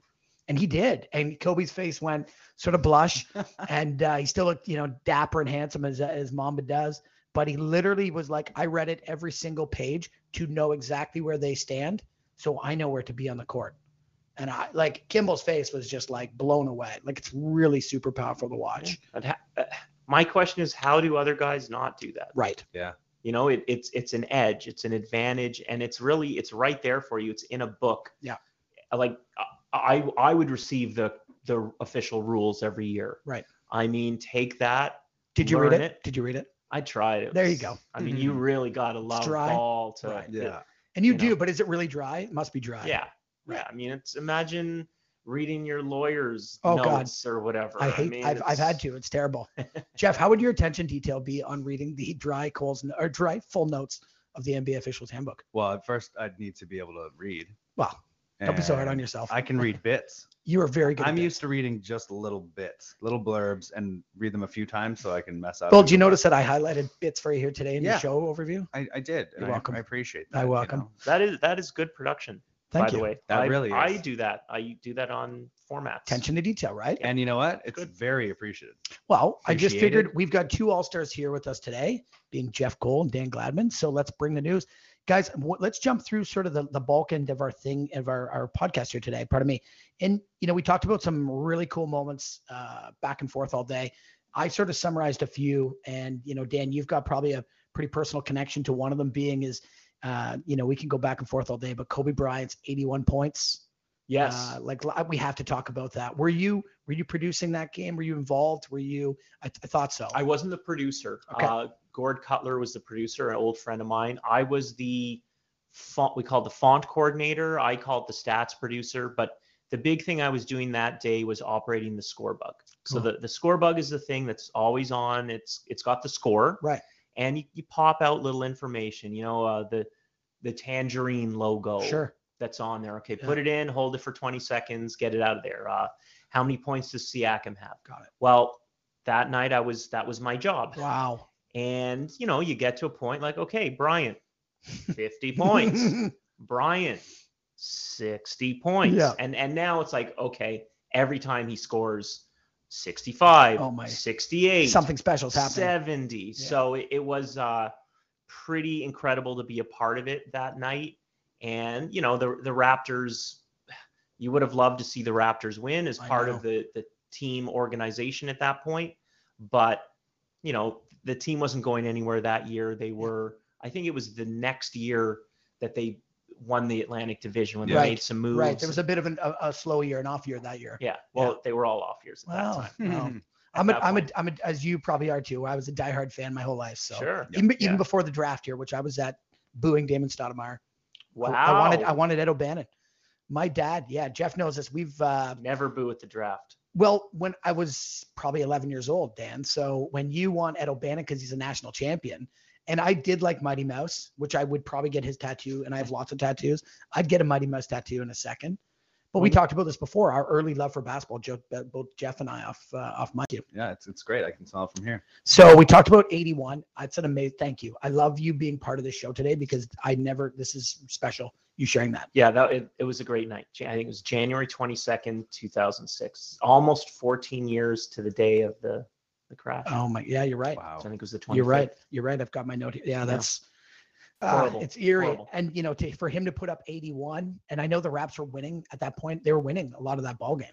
[SPEAKER 2] And he did. And Kobe's face went sort of blush. (laughs) and uh, he still looked, you know, dapper and handsome as, as Mamba does. But he literally was like, I read it every single page to know exactly where they stand. So I know where to be on the court. And I like Kimmel's face was just like blown away. Like it's really super powerful to watch.
[SPEAKER 4] I'd ha- uh, my question is, how do other guys not do that?
[SPEAKER 2] Right. Yeah.
[SPEAKER 4] You know, it, it's it's an edge, it's an advantage, and it's really it's right there for you. It's in a book.
[SPEAKER 2] Yeah.
[SPEAKER 4] Uh, like uh, I I would receive the the official rules every year.
[SPEAKER 2] Right.
[SPEAKER 4] I mean, take that.
[SPEAKER 2] Did you read it?
[SPEAKER 4] it.
[SPEAKER 2] Did you read it?
[SPEAKER 4] I tried it.
[SPEAKER 2] There you go.
[SPEAKER 4] I mean, mm-hmm. you really got a lot
[SPEAKER 2] dry.
[SPEAKER 4] ball to.
[SPEAKER 2] Right.
[SPEAKER 3] Yeah.
[SPEAKER 2] And you,
[SPEAKER 4] You
[SPEAKER 2] do,
[SPEAKER 4] know.
[SPEAKER 2] but is it really dry? It must be dry.
[SPEAKER 4] Yeah.
[SPEAKER 2] Right.
[SPEAKER 4] Yeah. I mean, it's imagine reading your lawyer's
[SPEAKER 2] Oh, God.
[SPEAKER 4] notes or whatever.
[SPEAKER 2] I hate.
[SPEAKER 4] mean,
[SPEAKER 2] I've, I've had to. It's terrible. (laughs) Jeff, how would your attention detail be on reading the dry Coles or dry full notes of the NBA officials handbook?
[SPEAKER 3] Well, at first I'd need to be able to read.
[SPEAKER 2] Well, don't be so hard on yourself.
[SPEAKER 3] I can read (laughs) bits.
[SPEAKER 2] you are very good.
[SPEAKER 3] I'm
[SPEAKER 2] at
[SPEAKER 3] used to reading just little bits, little blurbs, and read them a few times so I can mess up.
[SPEAKER 2] Well, do you notice that I highlighted bits for you here today in
[SPEAKER 3] Yeah.
[SPEAKER 2] the show overview?
[SPEAKER 3] I, I did.
[SPEAKER 2] You're
[SPEAKER 3] I,
[SPEAKER 2] welcome.
[SPEAKER 3] I appreciate
[SPEAKER 2] I
[SPEAKER 3] that. you
[SPEAKER 2] welcome.
[SPEAKER 3] know.
[SPEAKER 4] That is that is good production.
[SPEAKER 2] Thank
[SPEAKER 4] by
[SPEAKER 2] you.
[SPEAKER 4] the way,
[SPEAKER 3] That
[SPEAKER 4] I,
[SPEAKER 3] really
[SPEAKER 4] I do that. I do that on formats.
[SPEAKER 2] Attention to detail, right?
[SPEAKER 3] And you know what? It's
[SPEAKER 4] Good.
[SPEAKER 3] very appreciated.
[SPEAKER 2] Well, I just figured
[SPEAKER 3] it.
[SPEAKER 2] we've got two All Stars here with us today, being Jeff Cole and Dan Gladman. So let's bring the news, guys. w- Let's jump through sort of the, the bulk end of our thing of our, our podcast here today. Pardon me. And you know, we talked about some really cool moments uh, back and forth all day. I sort of summarized a few, and you know, Dan, you've got probably a pretty personal connection to one of them being is, uh, you know, we can go back and forth all day, but Kobe Bryant's 81 points.
[SPEAKER 4] Yes.
[SPEAKER 2] Uh, like we have to talk about that. Were you were you producing that game? Were you involved? Were you? I, I thought so.
[SPEAKER 4] I wasn't the producer.
[SPEAKER 2] Okay.
[SPEAKER 4] Uh, Gord Cutler was the producer, an old friend of mine. I was the font. We called the font coordinator. I called the stats producer. But the big thing I was doing that day was operating the score bug. So the, the score bug is the thing that's always on. It's it's got the score.
[SPEAKER 2] Right.
[SPEAKER 4] And you, you pop out little information. You know uh, the the tangerine logo.
[SPEAKER 2] Sure.
[SPEAKER 4] That's on there. Okay,
[SPEAKER 2] Yeah.
[SPEAKER 4] put it in, hold it for 20 seconds, get it out of there. Uh, how many points does Siakam have?
[SPEAKER 2] Got it.
[SPEAKER 4] Well, that night I was that was my job.
[SPEAKER 2] Wow.
[SPEAKER 4] And you know, you get to a point like, okay, Bryant, 50 points. (laughs) Bryant, 60 points.
[SPEAKER 2] Yeah.
[SPEAKER 4] And and now it's like, okay, every time he scores 65,
[SPEAKER 2] Oh, my.
[SPEAKER 4] 68,
[SPEAKER 2] Something special's happening.
[SPEAKER 4] 70. So it, it was uh pretty incredible to be a part of it that night. And you know, the the Raptors, you would have loved to see the Raptors win as part of the the team organization at that point. But you know, the team wasn't going anywhere that year. They were, I think it was the next year that they won the Atlantic Division when they
[SPEAKER 2] Right,
[SPEAKER 4] made some moves.
[SPEAKER 2] Right. There was a bit of an, a, a slow year, an off year that year.
[SPEAKER 4] yeah. Well, they were all off years at
[SPEAKER 2] Wow. (laughs)
[SPEAKER 4] that time.
[SPEAKER 2] wow.
[SPEAKER 3] Hmm.
[SPEAKER 2] I'm a, I'm a. I'm a, as you probably are too. I was a diehard fan my whole life. So
[SPEAKER 4] Sure.
[SPEAKER 2] even, even
[SPEAKER 4] Yeah.
[SPEAKER 2] before the draft here, which I was at booing Damon Stoudemire.
[SPEAKER 4] Wow.
[SPEAKER 2] I wanted, I wanted Ed O'Bannon. My dad, yeah, Jeff knows this. We've, uh,
[SPEAKER 4] never boo at the draft.
[SPEAKER 2] well, when I was probably 11 years old, Dan. So when you want Ed O'Bannon because he's a national champion, and I did like Mighty Mouse, which I would probably get his tattoo, and I have lots of tattoos. I'd get a Mighty Mouse tattoo in a second. But we talked about this before. Our early love for basketball, Joe, both Jeff and I off uh, off my cue.
[SPEAKER 3] Yeah, it's it's great. I can tell from here.
[SPEAKER 2] So we talked about 81. It's an amazing. Thank you. I love you being part of this show today because I never. This is special. You sharing that.
[SPEAKER 4] Yeah, that it, it was a great night. I think it was January 22nd, 2006. Almost 14 years to the day of the the crash.
[SPEAKER 2] Oh my. Yeah, you're right.
[SPEAKER 3] Wow.
[SPEAKER 4] So I think it was the 25th.
[SPEAKER 2] You're right. You're right. I've got my note here. Yeah, that's uh,
[SPEAKER 4] Horrible.
[SPEAKER 2] it's eerie.
[SPEAKER 4] Horrible.
[SPEAKER 2] And you know, to, for him to put up 81, and I know the Raps were winning at that point. They were winning a lot of that ball game.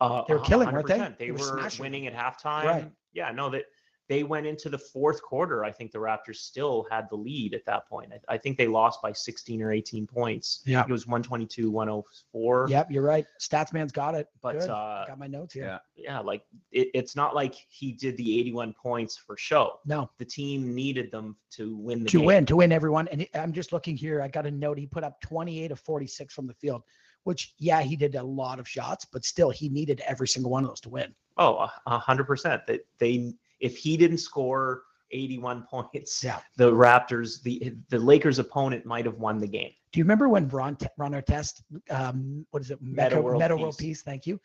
[SPEAKER 4] Uh,
[SPEAKER 2] They were killing, weren't they?
[SPEAKER 4] 100%. They,
[SPEAKER 2] They were
[SPEAKER 4] were, winning at halftime.
[SPEAKER 2] Right.
[SPEAKER 4] Yeah, no, that they went into the fourth quarter. I think the Raptors still had the lead at that point. I, I think they lost by 16 or 18 points.
[SPEAKER 2] Yeah.
[SPEAKER 4] It was 122, 104.
[SPEAKER 2] Yep, you're right. Statsman's got it.
[SPEAKER 4] But uh,
[SPEAKER 2] got my notes here.
[SPEAKER 3] yeah.
[SPEAKER 4] yeah, like it, it's not like he did the 81 points for show.
[SPEAKER 2] No,
[SPEAKER 4] The team needed them to win the
[SPEAKER 2] to
[SPEAKER 4] game.
[SPEAKER 2] win, to win everyone. And I'm just looking here. I got a note. He put up 28 of 46 from the field, which yeah, he did a lot of shots, but still he needed every single one of those to win.
[SPEAKER 4] Oh, a- a hundred percent. That they, if he didn't score 81 (laughs) points,
[SPEAKER 2] Yeah.
[SPEAKER 4] the Raptors, the the Lakers' opponent might have won the game.
[SPEAKER 2] Do you remember when Ron Ron Artest, um, what is it,
[SPEAKER 4] Meta
[SPEAKER 2] Meta,
[SPEAKER 4] World
[SPEAKER 2] Meta World
[SPEAKER 4] Peace.
[SPEAKER 2] Peace? Thank you.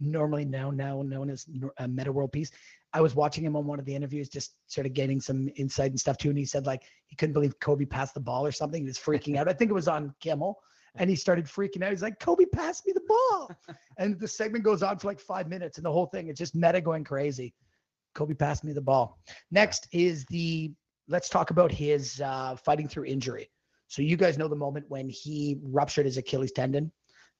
[SPEAKER 2] Normally now now known as uh, Meta World Peace. I was watching him on one of the interviews, just sort of getting some insight and stuff too. And he said like he couldn't believe Kobe passed the ball or something. He was freaking out. I think it was on Kimmel, (laughs) and he started freaking out. He's like, "Kobe passed me the ball," (laughs) and the segment goes on for like five minutes, and the whole thing it's just Meta going crazy. Kobe passed me the ball. Next is the let's talk about his uh, fighting through injury. So you guys know the moment when he ruptured his Achilles tendon,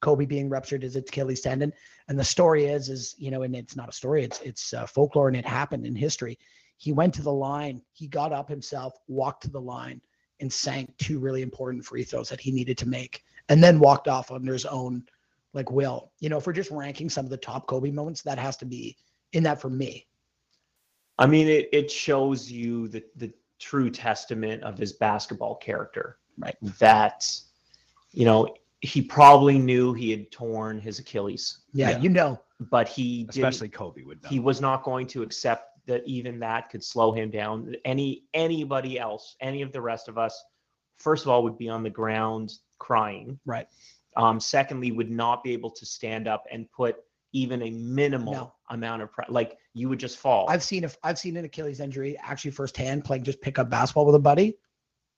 [SPEAKER 2] Kobe being ruptured his Achilles tendon, and the story is, is you know, and it's not a story, it's it's uh, folklore, and it happened in history. He went to the line, he got up himself, walked to the line, and sank two really important free throws that he needed to make, and then walked off under his own like will. You know, if we're just ranking some of the top Kobe moments, that has to be in that for me.
[SPEAKER 4] I mean, it it shows you the the true testament of his basketball character.
[SPEAKER 2] Right.
[SPEAKER 4] That, you know, he probably knew he had torn his Achilles,
[SPEAKER 2] Yeah,
[SPEAKER 3] Yeah.
[SPEAKER 2] you know,
[SPEAKER 4] but he
[SPEAKER 3] Especially Kobe would know.
[SPEAKER 4] he was not going to accept that even that could slow him down. Any anybody else, any of the rest of us, first of all, would be on the ground crying.
[SPEAKER 2] right?
[SPEAKER 4] Um, secondly, would not be able to stand up and put even a minimal
[SPEAKER 2] No.
[SPEAKER 4] amount of pre- like you would just fall.
[SPEAKER 2] I've seen if I've seen an Achilles injury actually firsthand playing just pick up basketball with a buddy.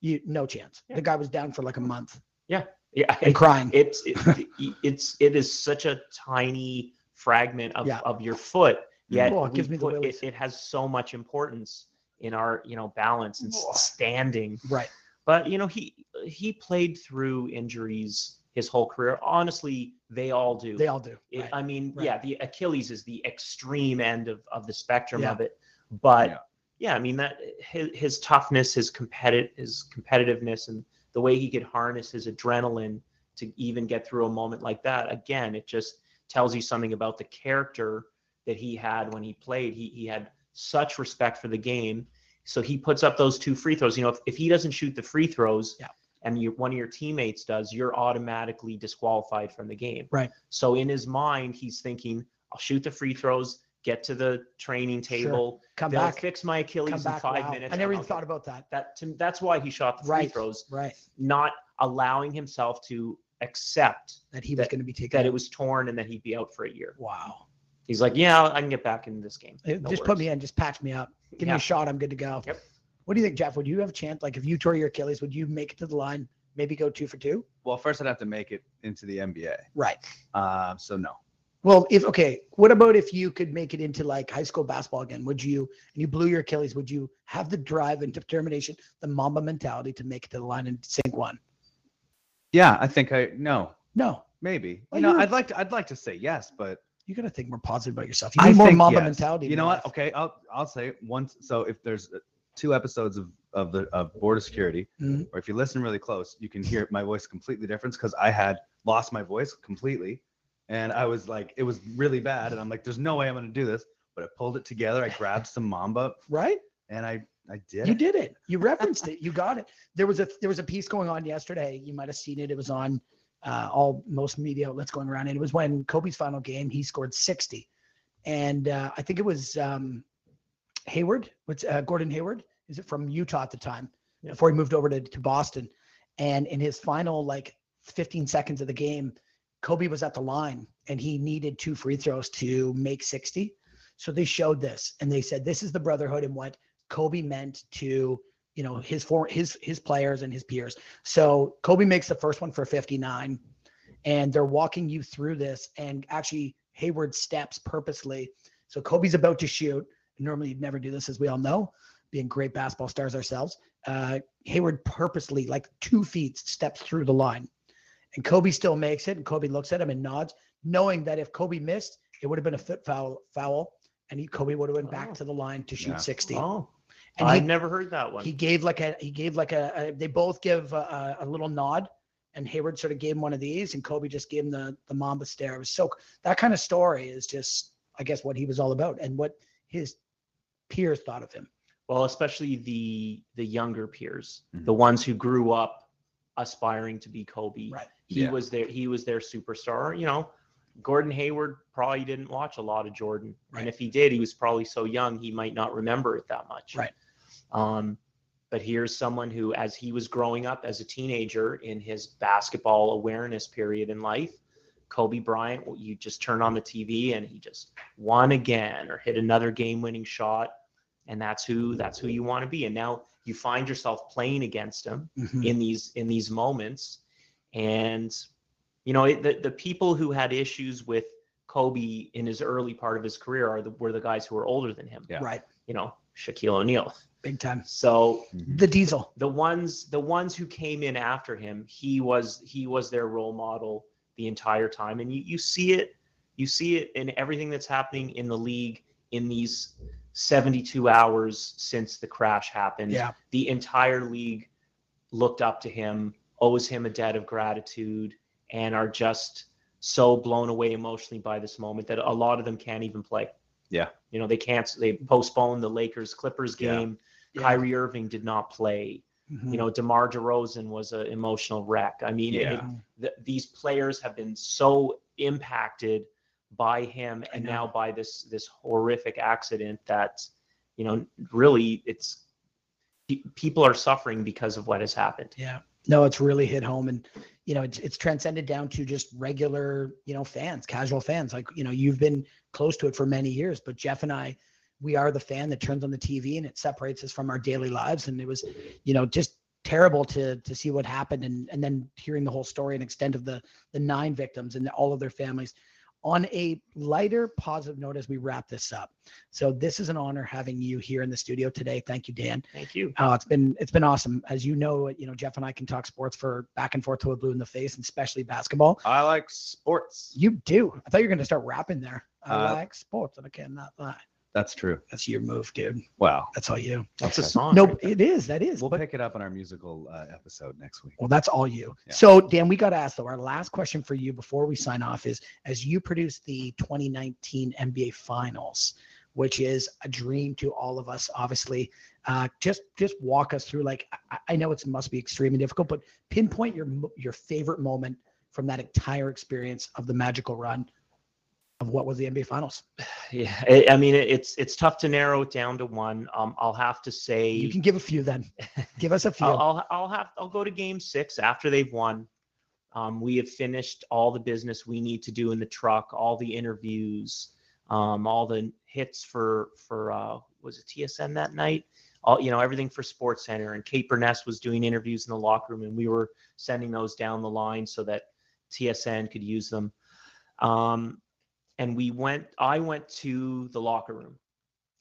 [SPEAKER 2] You no chance.
[SPEAKER 4] Yeah.
[SPEAKER 2] The guy was down for like a month
[SPEAKER 4] yeah, Yeah.
[SPEAKER 2] and crying.
[SPEAKER 4] it's it, (laughs) it's it is such a tiny fragment of,
[SPEAKER 2] Yeah.
[SPEAKER 4] of your foot yet
[SPEAKER 2] Oh, it gives me the
[SPEAKER 4] it, it has so much importance in our you know balance and
[SPEAKER 2] Oh.
[SPEAKER 4] standing
[SPEAKER 2] right.
[SPEAKER 4] but you know he he played through injuries his whole career honestly they all do
[SPEAKER 2] They all do.
[SPEAKER 4] It-
[SPEAKER 2] right.
[SPEAKER 4] i mean
[SPEAKER 2] right.
[SPEAKER 4] yeah the achilles is the extreme end of, of the spectrum
[SPEAKER 2] Yeah.
[SPEAKER 4] of it but
[SPEAKER 3] Yeah.
[SPEAKER 4] yeah. i mean that his, his toughness his competitive his competitiveness and the way he could harness his adrenaline to even get through a moment like that again it just tells you something about the character that he had when he played he, he had such respect for the game so he puts up those two free throws you know if, if he doesn't shoot the free throws
[SPEAKER 2] Yeah.
[SPEAKER 4] And you, one of your teammates does you're automatically disqualified from the game
[SPEAKER 2] Right.
[SPEAKER 4] so in his mind he's thinking i'll shoot the free throws get to the training
[SPEAKER 2] Sure.
[SPEAKER 4] table
[SPEAKER 2] Come back.
[SPEAKER 4] fix my achilles in five
[SPEAKER 2] wow.
[SPEAKER 4] minutes
[SPEAKER 2] I never even thought about that.
[SPEAKER 4] that to, that's why he shot the free
[SPEAKER 2] Right.
[SPEAKER 4] throws
[SPEAKER 2] Right.
[SPEAKER 4] not allowing himself to accept
[SPEAKER 2] That he was
[SPEAKER 4] That-
[SPEAKER 2] going to be taken.
[SPEAKER 4] that it was torn and that he'd be out for a year
[SPEAKER 2] wow.
[SPEAKER 4] he's like yeah i can get back in this game No
[SPEAKER 2] just put me in. Just patch me up. Give me a shot. I'm good to go.
[SPEAKER 4] Yep.
[SPEAKER 2] What do you think, Jeff? Would you have a chance? Like if you tore your Achilles, would you make it to the line? Maybe go two for two?
[SPEAKER 3] well, first I'd have to make it into the NBA.
[SPEAKER 2] Right.
[SPEAKER 3] Um, so no.
[SPEAKER 2] Well, if okay, what about if you could make it into like high school basketball again? Would you and you blew your Achilles? Would you have the drive and determination, the Mamba mentality to make it to the line and sink one?
[SPEAKER 3] Yeah, I think I no,
[SPEAKER 2] No.
[SPEAKER 3] maybe.
[SPEAKER 2] Well,
[SPEAKER 3] you know, I'd like to I'd like to say yes, but
[SPEAKER 2] You got to think more positive about yourself. You
[SPEAKER 3] I
[SPEAKER 2] more Mamba
[SPEAKER 3] yes.
[SPEAKER 2] mentality.
[SPEAKER 3] You know what? Okay, I'll I'll say once. So if there's uh, two episodes of of the of Board of Security,
[SPEAKER 2] Mhm.
[SPEAKER 3] or if you listen really close, you can hear my voice completely different because I had lost my voice completely, and I was like, it was really bad, and I'm like, there's no way I'm gonna do this, but I pulled it together. I grabbed some Mamba,
[SPEAKER 2] Right?
[SPEAKER 3] and I I did.
[SPEAKER 2] You did it. You referenced it. You got it. There was a there was a piece going on yesterday. You might have seen it. It was on uh, all most media outlets going around. And it was when Kobe's final game. He scored 60, and uh, I think it was um, Hayward. What's uh, Gordon Hayward? Is it from Utah at the time?
[SPEAKER 4] Yeah.
[SPEAKER 2] Before he moved over to, to Boston, and in his final like 15 seconds of the game, Kobe was at the line and he needed two free throws to make 60. So they showed this and they said this is the brotherhood and what Kobe meant to you know his for his his players and his peers. So Kobe makes the first one for 59, and they're walking you through this. And actually, Hayward steps purposely. So Kobe's about to shoot. Normally, you'd never do this, as we all know, being great basketball stars ourselves. Uh, Hayward purposely, like two feet, steps through the line, and Kobe still makes it. And Kobe looks at him and nods, knowing that if Kobe missed, it would have been a foot foul. Foul, and he, Kobe would have went back
[SPEAKER 4] Oh.
[SPEAKER 2] to the line to shoot
[SPEAKER 3] Yeah.
[SPEAKER 2] 60.
[SPEAKER 4] Oh,
[SPEAKER 2] And
[SPEAKER 4] I've
[SPEAKER 2] he,
[SPEAKER 4] never heard that one.
[SPEAKER 2] he gave like a he gave like a, a they both give a, a, a little nod and Hayward sort of gave him one of these and Kobe just gave him the the Mamba stare. It was so that kind of story is just I guess what he was all about and what his peers thought of him.
[SPEAKER 4] well, especially the the younger peers,
[SPEAKER 3] Mhm.
[SPEAKER 4] the ones who grew up aspiring to be Kobe.
[SPEAKER 2] Right.
[SPEAKER 4] He
[SPEAKER 3] Yeah.
[SPEAKER 4] was their he was their superstar. You know, Gordon Hayward probably didn't watch a lot of Jordan,
[SPEAKER 2] Right.
[SPEAKER 4] and if he did, he was probably so young he might not remember it that much.
[SPEAKER 2] Right.
[SPEAKER 4] Um, but here's someone who, as he was growing up as a teenager in his basketball awareness period in life, Kobe Bryant, you just turn on the TV and he just won again or hit another game-winning shot, and that's who that's who you want to be. And now you find yourself playing against him
[SPEAKER 2] Mhm.
[SPEAKER 4] in these in these moments, and you know it, the the people who had issues with Kobe in his early part of his career are the were the guys who were older than him.
[SPEAKER 3] Yeah.
[SPEAKER 2] Right.
[SPEAKER 4] You know, Shaquille O'Neal.
[SPEAKER 2] Big time.
[SPEAKER 4] So
[SPEAKER 3] Mhm.
[SPEAKER 2] The diesel.
[SPEAKER 4] the ones the ones who came in after him he was he was their role model the entire time and you you see it you see it in everything that's happening in the league in these 72 hours since the crash happened
[SPEAKER 2] Yeah.
[SPEAKER 4] the entire league looked up to him owes him a debt of gratitude and are just so blown away emotionally by this moment that a lot of them can't even play
[SPEAKER 3] Yeah.
[SPEAKER 4] you know they can't they postponed the lakers clippers
[SPEAKER 3] Yeah.
[SPEAKER 4] game
[SPEAKER 2] Yeah.
[SPEAKER 4] Kyrie Irving did not play.
[SPEAKER 2] Mhm.
[SPEAKER 4] You know, DeMar DeRozan was an emotional wreck. I mean, it-
[SPEAKER 3] Yeah.
[SPEAKER 4] th- these players have been so impacted by him and now by this this horrific accident that, you know, really it's people are suffering because of what has happened.
[SPEAKER 2] Yeah. No, it's really hit home and you know, it's it's transcended down to just regular, you know, fans, casual fans. Like, you know, you've been close to it for many years, but Jeff and I, we are the fan that turns on the TV and it separates us from our daily lives. And it was, you know, just terrible to to see what happened and and then hearing the whole story and extent of the the nine victims and all of their families. On a lighter, positive note, as we wrap this up. So this is an honor having you here in the studio today. Thank you, Dan.
[SPEAKER 4] Thank you.
[SPEAKER 2] Oh, it's been it's been awesome. As you know, you know Jeff and I can talk sports for back and forth to a blue in the face, and especially basketball.
[SPEAKER 3] I like sports.
[SPEAKER 2] You do. I thought you were going to start rapping there. I
[SPEAKER 3] Uh,
[SPEAKER 2] like sports, and I cannot lie.
[SPEAKER 3] That's true.
[SPEAKER 2] That's your move, dude.
[SPEAKER 3] Wow.
[SPEAKER 2] That's all you.
[SPEAKER 4] That's a song.
[SPEAKER 2] No,
[SPEAKER 4] right
[SPEAKER 2] it is. That is.
[SPEAKER 3] We'll
[SPEAKER 2] but-
[SPEAKER 3] pick it up on our musical uh, episode next week.
[SPEAKER 2] well, that's all you.
[SPEAKER 3] Yeah.
[SPEAKER 2] So, Dan, we got to ask though. Our last question for you before we sign off is: as you produce the 2019 NBA Finals, which is a dream to all of us, obviously, uh, just just walk us through. Like, I, I know it must be extremely difficult, but pinpoint your your favorite moment from that entire experience of the magical run of what was the NBA Finals. (sighs)
[SPEAKER 4] Yeah, I I mean, it's it's tough to narrow it down to one. Um, I'll have to say
[SPEAKER 2] You can give a few then. (laughs) Give us a few.
[SPEAKER 4] I'll, I'll I'll have I'll go to game six after they've won. Um, we have finished all the business we need to do in the truck, all the interviews, um, all the hits for for uh, was it TSN that night? All you know, everything for Sports Center and Kate Beirness was doing interviews in the locker room, and we were sending those down the line so that TSN could use them. Um, and we went. I went to the locker room.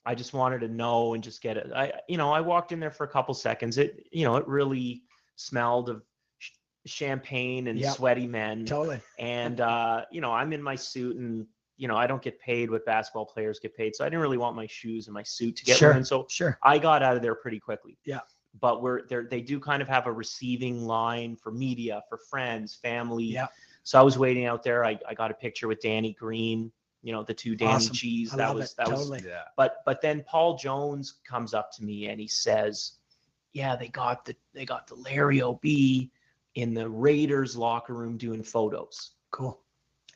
[SPEAKER 4] I just wanted to know and just get it. I, you know, I walked in there for a couple seconds. It, you know, it really smelled of sh- champagne and
[SPEAKER 2] Yep.
[SPEAKER 4] sweaty men.
[SPEAKER 2] totally.
[SPEAKER 4] And uh, you know, I'm in my suit and you know, I don't get paid what basketball players get paid, so I didn't really want my shoes and my suit to get
[SPEAKER 2] Sure.
[SPEAKER 4] ruined. So
[SPEAKER 2] Sure.
[SPEAKER 4] I got out of there pretty quickly.
[SPEAKER 2] Yeah.
[SPEAKER 4] But we're there. They do kind of have a receiving line for media, for friends, family.
[SPEAKER 2] Yeah.
[SPEAKER 4] So I was waiting out there. I, I got a picture with Danny Green. You know, the two Danny
[SPEAKER 2] Awesome.
[SPEAKER 4] Cheese.
[SPEAKER 2] I
[SPEAKER 4] that was
[SPEAKER 2] it.
[SPEAKER 4] that was
[SPEAKER 3] Yeah.
[SPEAKER 4] but but then Paul Jones comes up to me and he says, "Yeah, they got the they got the Larry Ob in the Raiders locker room doing photos."
[SPEAKER 2] Cool.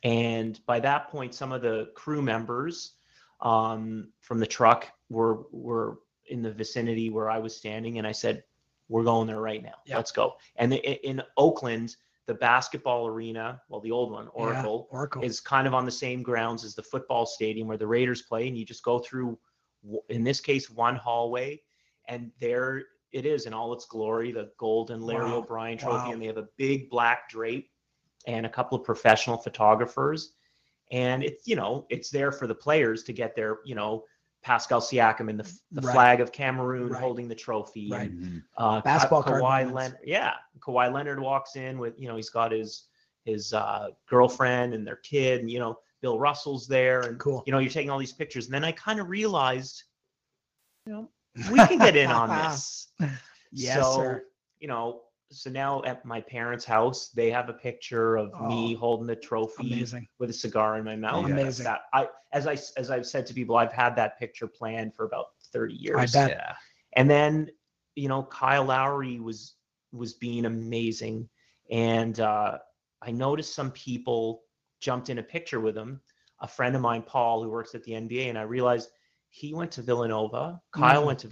[SPEAKER 4] And by that point, some of the crew members um, from the truck were were in the vicinity where I was standing, and I said, "We're going there right now.
[SPEAKER 2] Yeah.
[SPEAKER 4] Let's go." And the, in Oakland, the basketball arena, well, the old one,
[SPEAKER 2] Yeah,
[SPEAKER 4] Oracle,
[SPEAKER 2] Oracle.
[SPEAKER 4] is kind of on the same grounds as the football stadium where the Raiders play, and you just go through, in this case, one hallway, and there it is in all its glory, the golden Larry
[SPEAKER 2] Wow.
[SPEAKER 4] O'Brien Trophy,
[SPEAKER 2] Wow.
[SPEAKER 4] and they have a big black drape and a couple of professional photographers, and it's you know it's there for the players to get their you know Pascal Siakam in the, the
[SPEAKER 2] Right.
[SPEAKER 4] flag of Cameroon
[SPEAKER 2] Right.
[SPEAKER 4] holding the trophy,
[SPEAKER 2] Right.
[SPEAKER 4] and
[SPEAKER 3] Mhm.
[SPEAKER 4] uh,
[SPEAKER 2] Basketball card
[SPEAKER 4] Kawhi. Leonard, yeah, Kawhi Leonard walks in with you know he's got his his uh, girlfriend and their kid, and you know Bill Russell's there, and
[SPEAKER 2] Cool.
[SPEAKER 4] you know you're taking all these pictures, and then I kind of realized, you know, we can get in on (laughs) this.
[SPEAKER 2] Yes,
[SPEAKER 4] so,
[SPEAKER 2] sir.
[SPEAKER 4] You know, so now at my parents' house, they have a picture of me
[SPEAKER 2] Oh,
[SPEAKER 4] holding the trophy
[SPEAKER 2] Amazing.
[SPEAKER 4] with a cigar in my mouth.
[SPEAKER 3] Yeah.
[SPEAKER 2] Amazing.
[SPEAKER 4] That I, as I as I've said to people, I've had that picture planned for about 30 years.
[SPEAKER 2] I bet.
[SPEAKER 3] Yeah.
[SPEAKER 4] And then, you know, Kyle Lowry was was being amazing, and uh, I noticed some people jumped in a picture with him. A friend of mine, Paul, who works at the NBA, and I realized he went to Villanova. Kyle
[SPEAKER 2] Mm.
[SPEAKER 4] went to.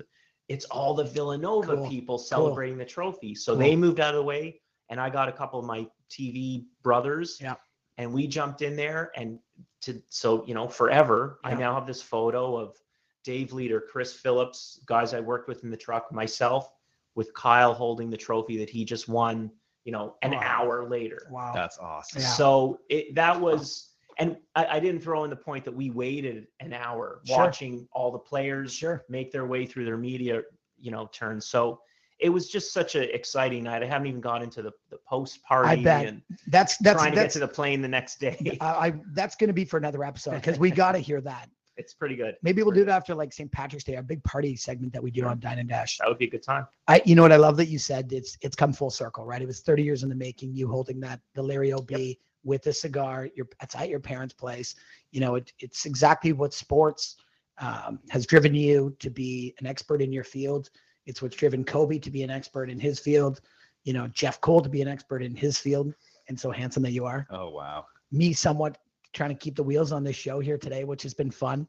[SPEAKER 4] It's all the Villanova
[SPEAKER 2] Cool.
[SPEAKER 4] people celebrating the trophy. So
[SPEAKER 2] Cool.
[SPEAKER 4] they moved out of the way, and I got a couple of my TV brothers.
[SPEAKER 2] Yeah.
[SPEAKER 4] And we jumped in there, and to so you know forever. I now have this photo of Dave Leader, Chris Phillips, guys I worked with in the truck, myself, with Kyle holding the trophy that he just won, you know, an
[SPEAKER 2] Wow.
[SPEAKER 4] hour later.
[SPEAKER 2] Wow.
[SPEAKER 3] That's awesome.
[SPEAKER 2] Yeah.
[SPEAKER 4] So it, that was, and I, I didn't throw in the point that we waited an hour
[SPEAKER 2] Sure.
[SPEAKER 4] watching all the players
[SPEAKER 2] Sure.
[SPEAKER 4] make their way through their media, you know, turns. So it was just such an exciting night. I haven't even gone into the, the post party
[SPEAKER 2] bet.
[SPEAKER 4] and
[SPEAKER 2] That's that's
[SPEAKER 4] trying to get to the plane the next day.
[SPEAKER 2] I, I that's going to be for another episode because we got to hear that. (laughs)
[SPEAKER 4] It's pretty good.
[SPEAKER 2] Maybe we'll do it after like St. Patrick's Day, our big party segment that we do
[SPEAKER 4] Sure.
[SPEAKER 2] on Dine and Dash.
[SPEAKER 4] That would be a good time.
[SPEAKER 2] I, you know what I love that you said it's it's come full circle, right? It was 30 years in the making. You holding that the Larry Ob with a cigar. Your it's at your parents' place. You know, it, it's exactly what sports um, has driven you to be an expert in your field. It's what's driven Kobe to be an expert in his field. You know, Jeff Cole to be an expert in his field. And so handsome that you are.
[SPEAKER 3] Oh wow.
[SPEAKER 2] Me somewhat trying to keep the wheels on this show here today, which has been fun.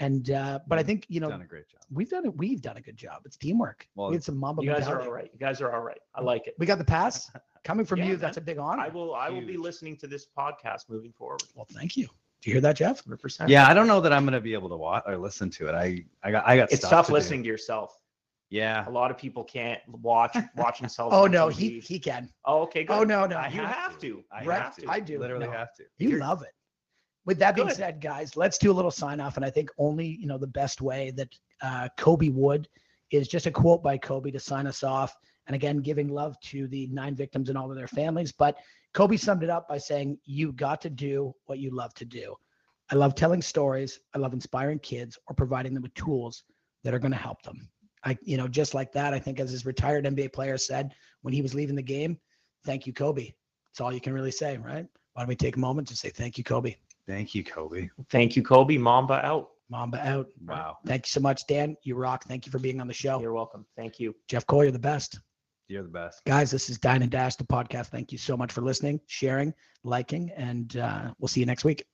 [SPEAKER 2] And uh, but I think you know
[SPEAKER 3] Done a great job.
[SPEAKER 2] we've done it. We've done a good job. It's teamwork.
[SPEAKER 3] Well,
[SPEAKER 2] we had some Mamba
[SPEAKER 4] You guys are
[SPEAKER 2] mentality.
[SPEAKER 4] all right. You guys are all right. I like it.
[SPEAKER 2] We got the pass coming from
[SPEAKER 4] Yeah,
[SPEAKER 2] you. That's a big honor.
[SPEAKER 4] I will. I will be
[SPEAKER 3] Huge.
[SPEAKER 4] listening to this podcast moving forward.
[SPEAKER 2] Well, thank you. Do you hear that, Jeff?
[SPEAKER 4] 100%.
[SPEAKER 3] Yeah, I don't know that I'm gonna be able to watch or listen to it. I I got I got
[SPEAKER 4] It's
[SPEAKER 3] stuff
[SPEAKER 4] tough
[SPEAKER 3] to do.
[SPEAKER 4] listening to yourself.
[SPEAKER 3] Yeah.
[SPEAKER 4] A lot of people can't watch watch themselves. (laughs)
[SPEAKER 2] Oh
[SPEAKER 4] on
[SPEAKER 2] no,
[SPEAKER 4] TV.
[SPEAKER 2] he he can.
[SPEAKER 4] Oh, okay. Good.
[SPEAKER 2] Oh no, no.
[SPEAKER 3] I
[SPEAKER 4] you have to.
[SPEAKER 3] I
[SPEAKER 2] Right.
[SPEAKER 3] have to.
[SPEAKER 2] I do.
[SPEAKER 3] Literally
[SPEAKER 2] No.
[SPEAKER 3] have to.
[SPEAKER 2] You
[SPEAKER 4] You're-
[SPEAKER 2] love it. With that being
[SPEAKER 4] Good.
[SPEAKER 2] said, guys, let's do a little sign off. And I think only you know the best way that uh, Kobe would is just a quote by Kobe to sign us off. And again, giving love to the nine victims and all of their families. But Kobe summed it up by saying, "You got to do what you love to do." I love telling stories. I love inspiring kids or providing them with tools that are going to help them. I, you know, just like that. I think as his retired NBA player said when he was leaving the game, "Thank you, Kobe." That's all you can really say, right? Why don't we take a moment to say thank you, Kobe?
[SPEAKER 3] Thank you, Kobe.
[SPEAKER 4] Thank you, Kobe. Mamba out.
[SPEAKER 2] Mamba out.
[SPEAKER 3] Wow.
[SPEAKER 2] Thank you so much, Dan. You rock. Thank you for being on the show.
[SPEAKER 4] You're welcome. Thank you.
[SPEAKER 2] Jeff Cole, you're the best.
[SPEAKER 3] You're the best.
[SPEAKER 2] Guys, this is Dine and Dash, the podcast. Thank you so much for listening, sharing, liking, and uh, we'll see you next week.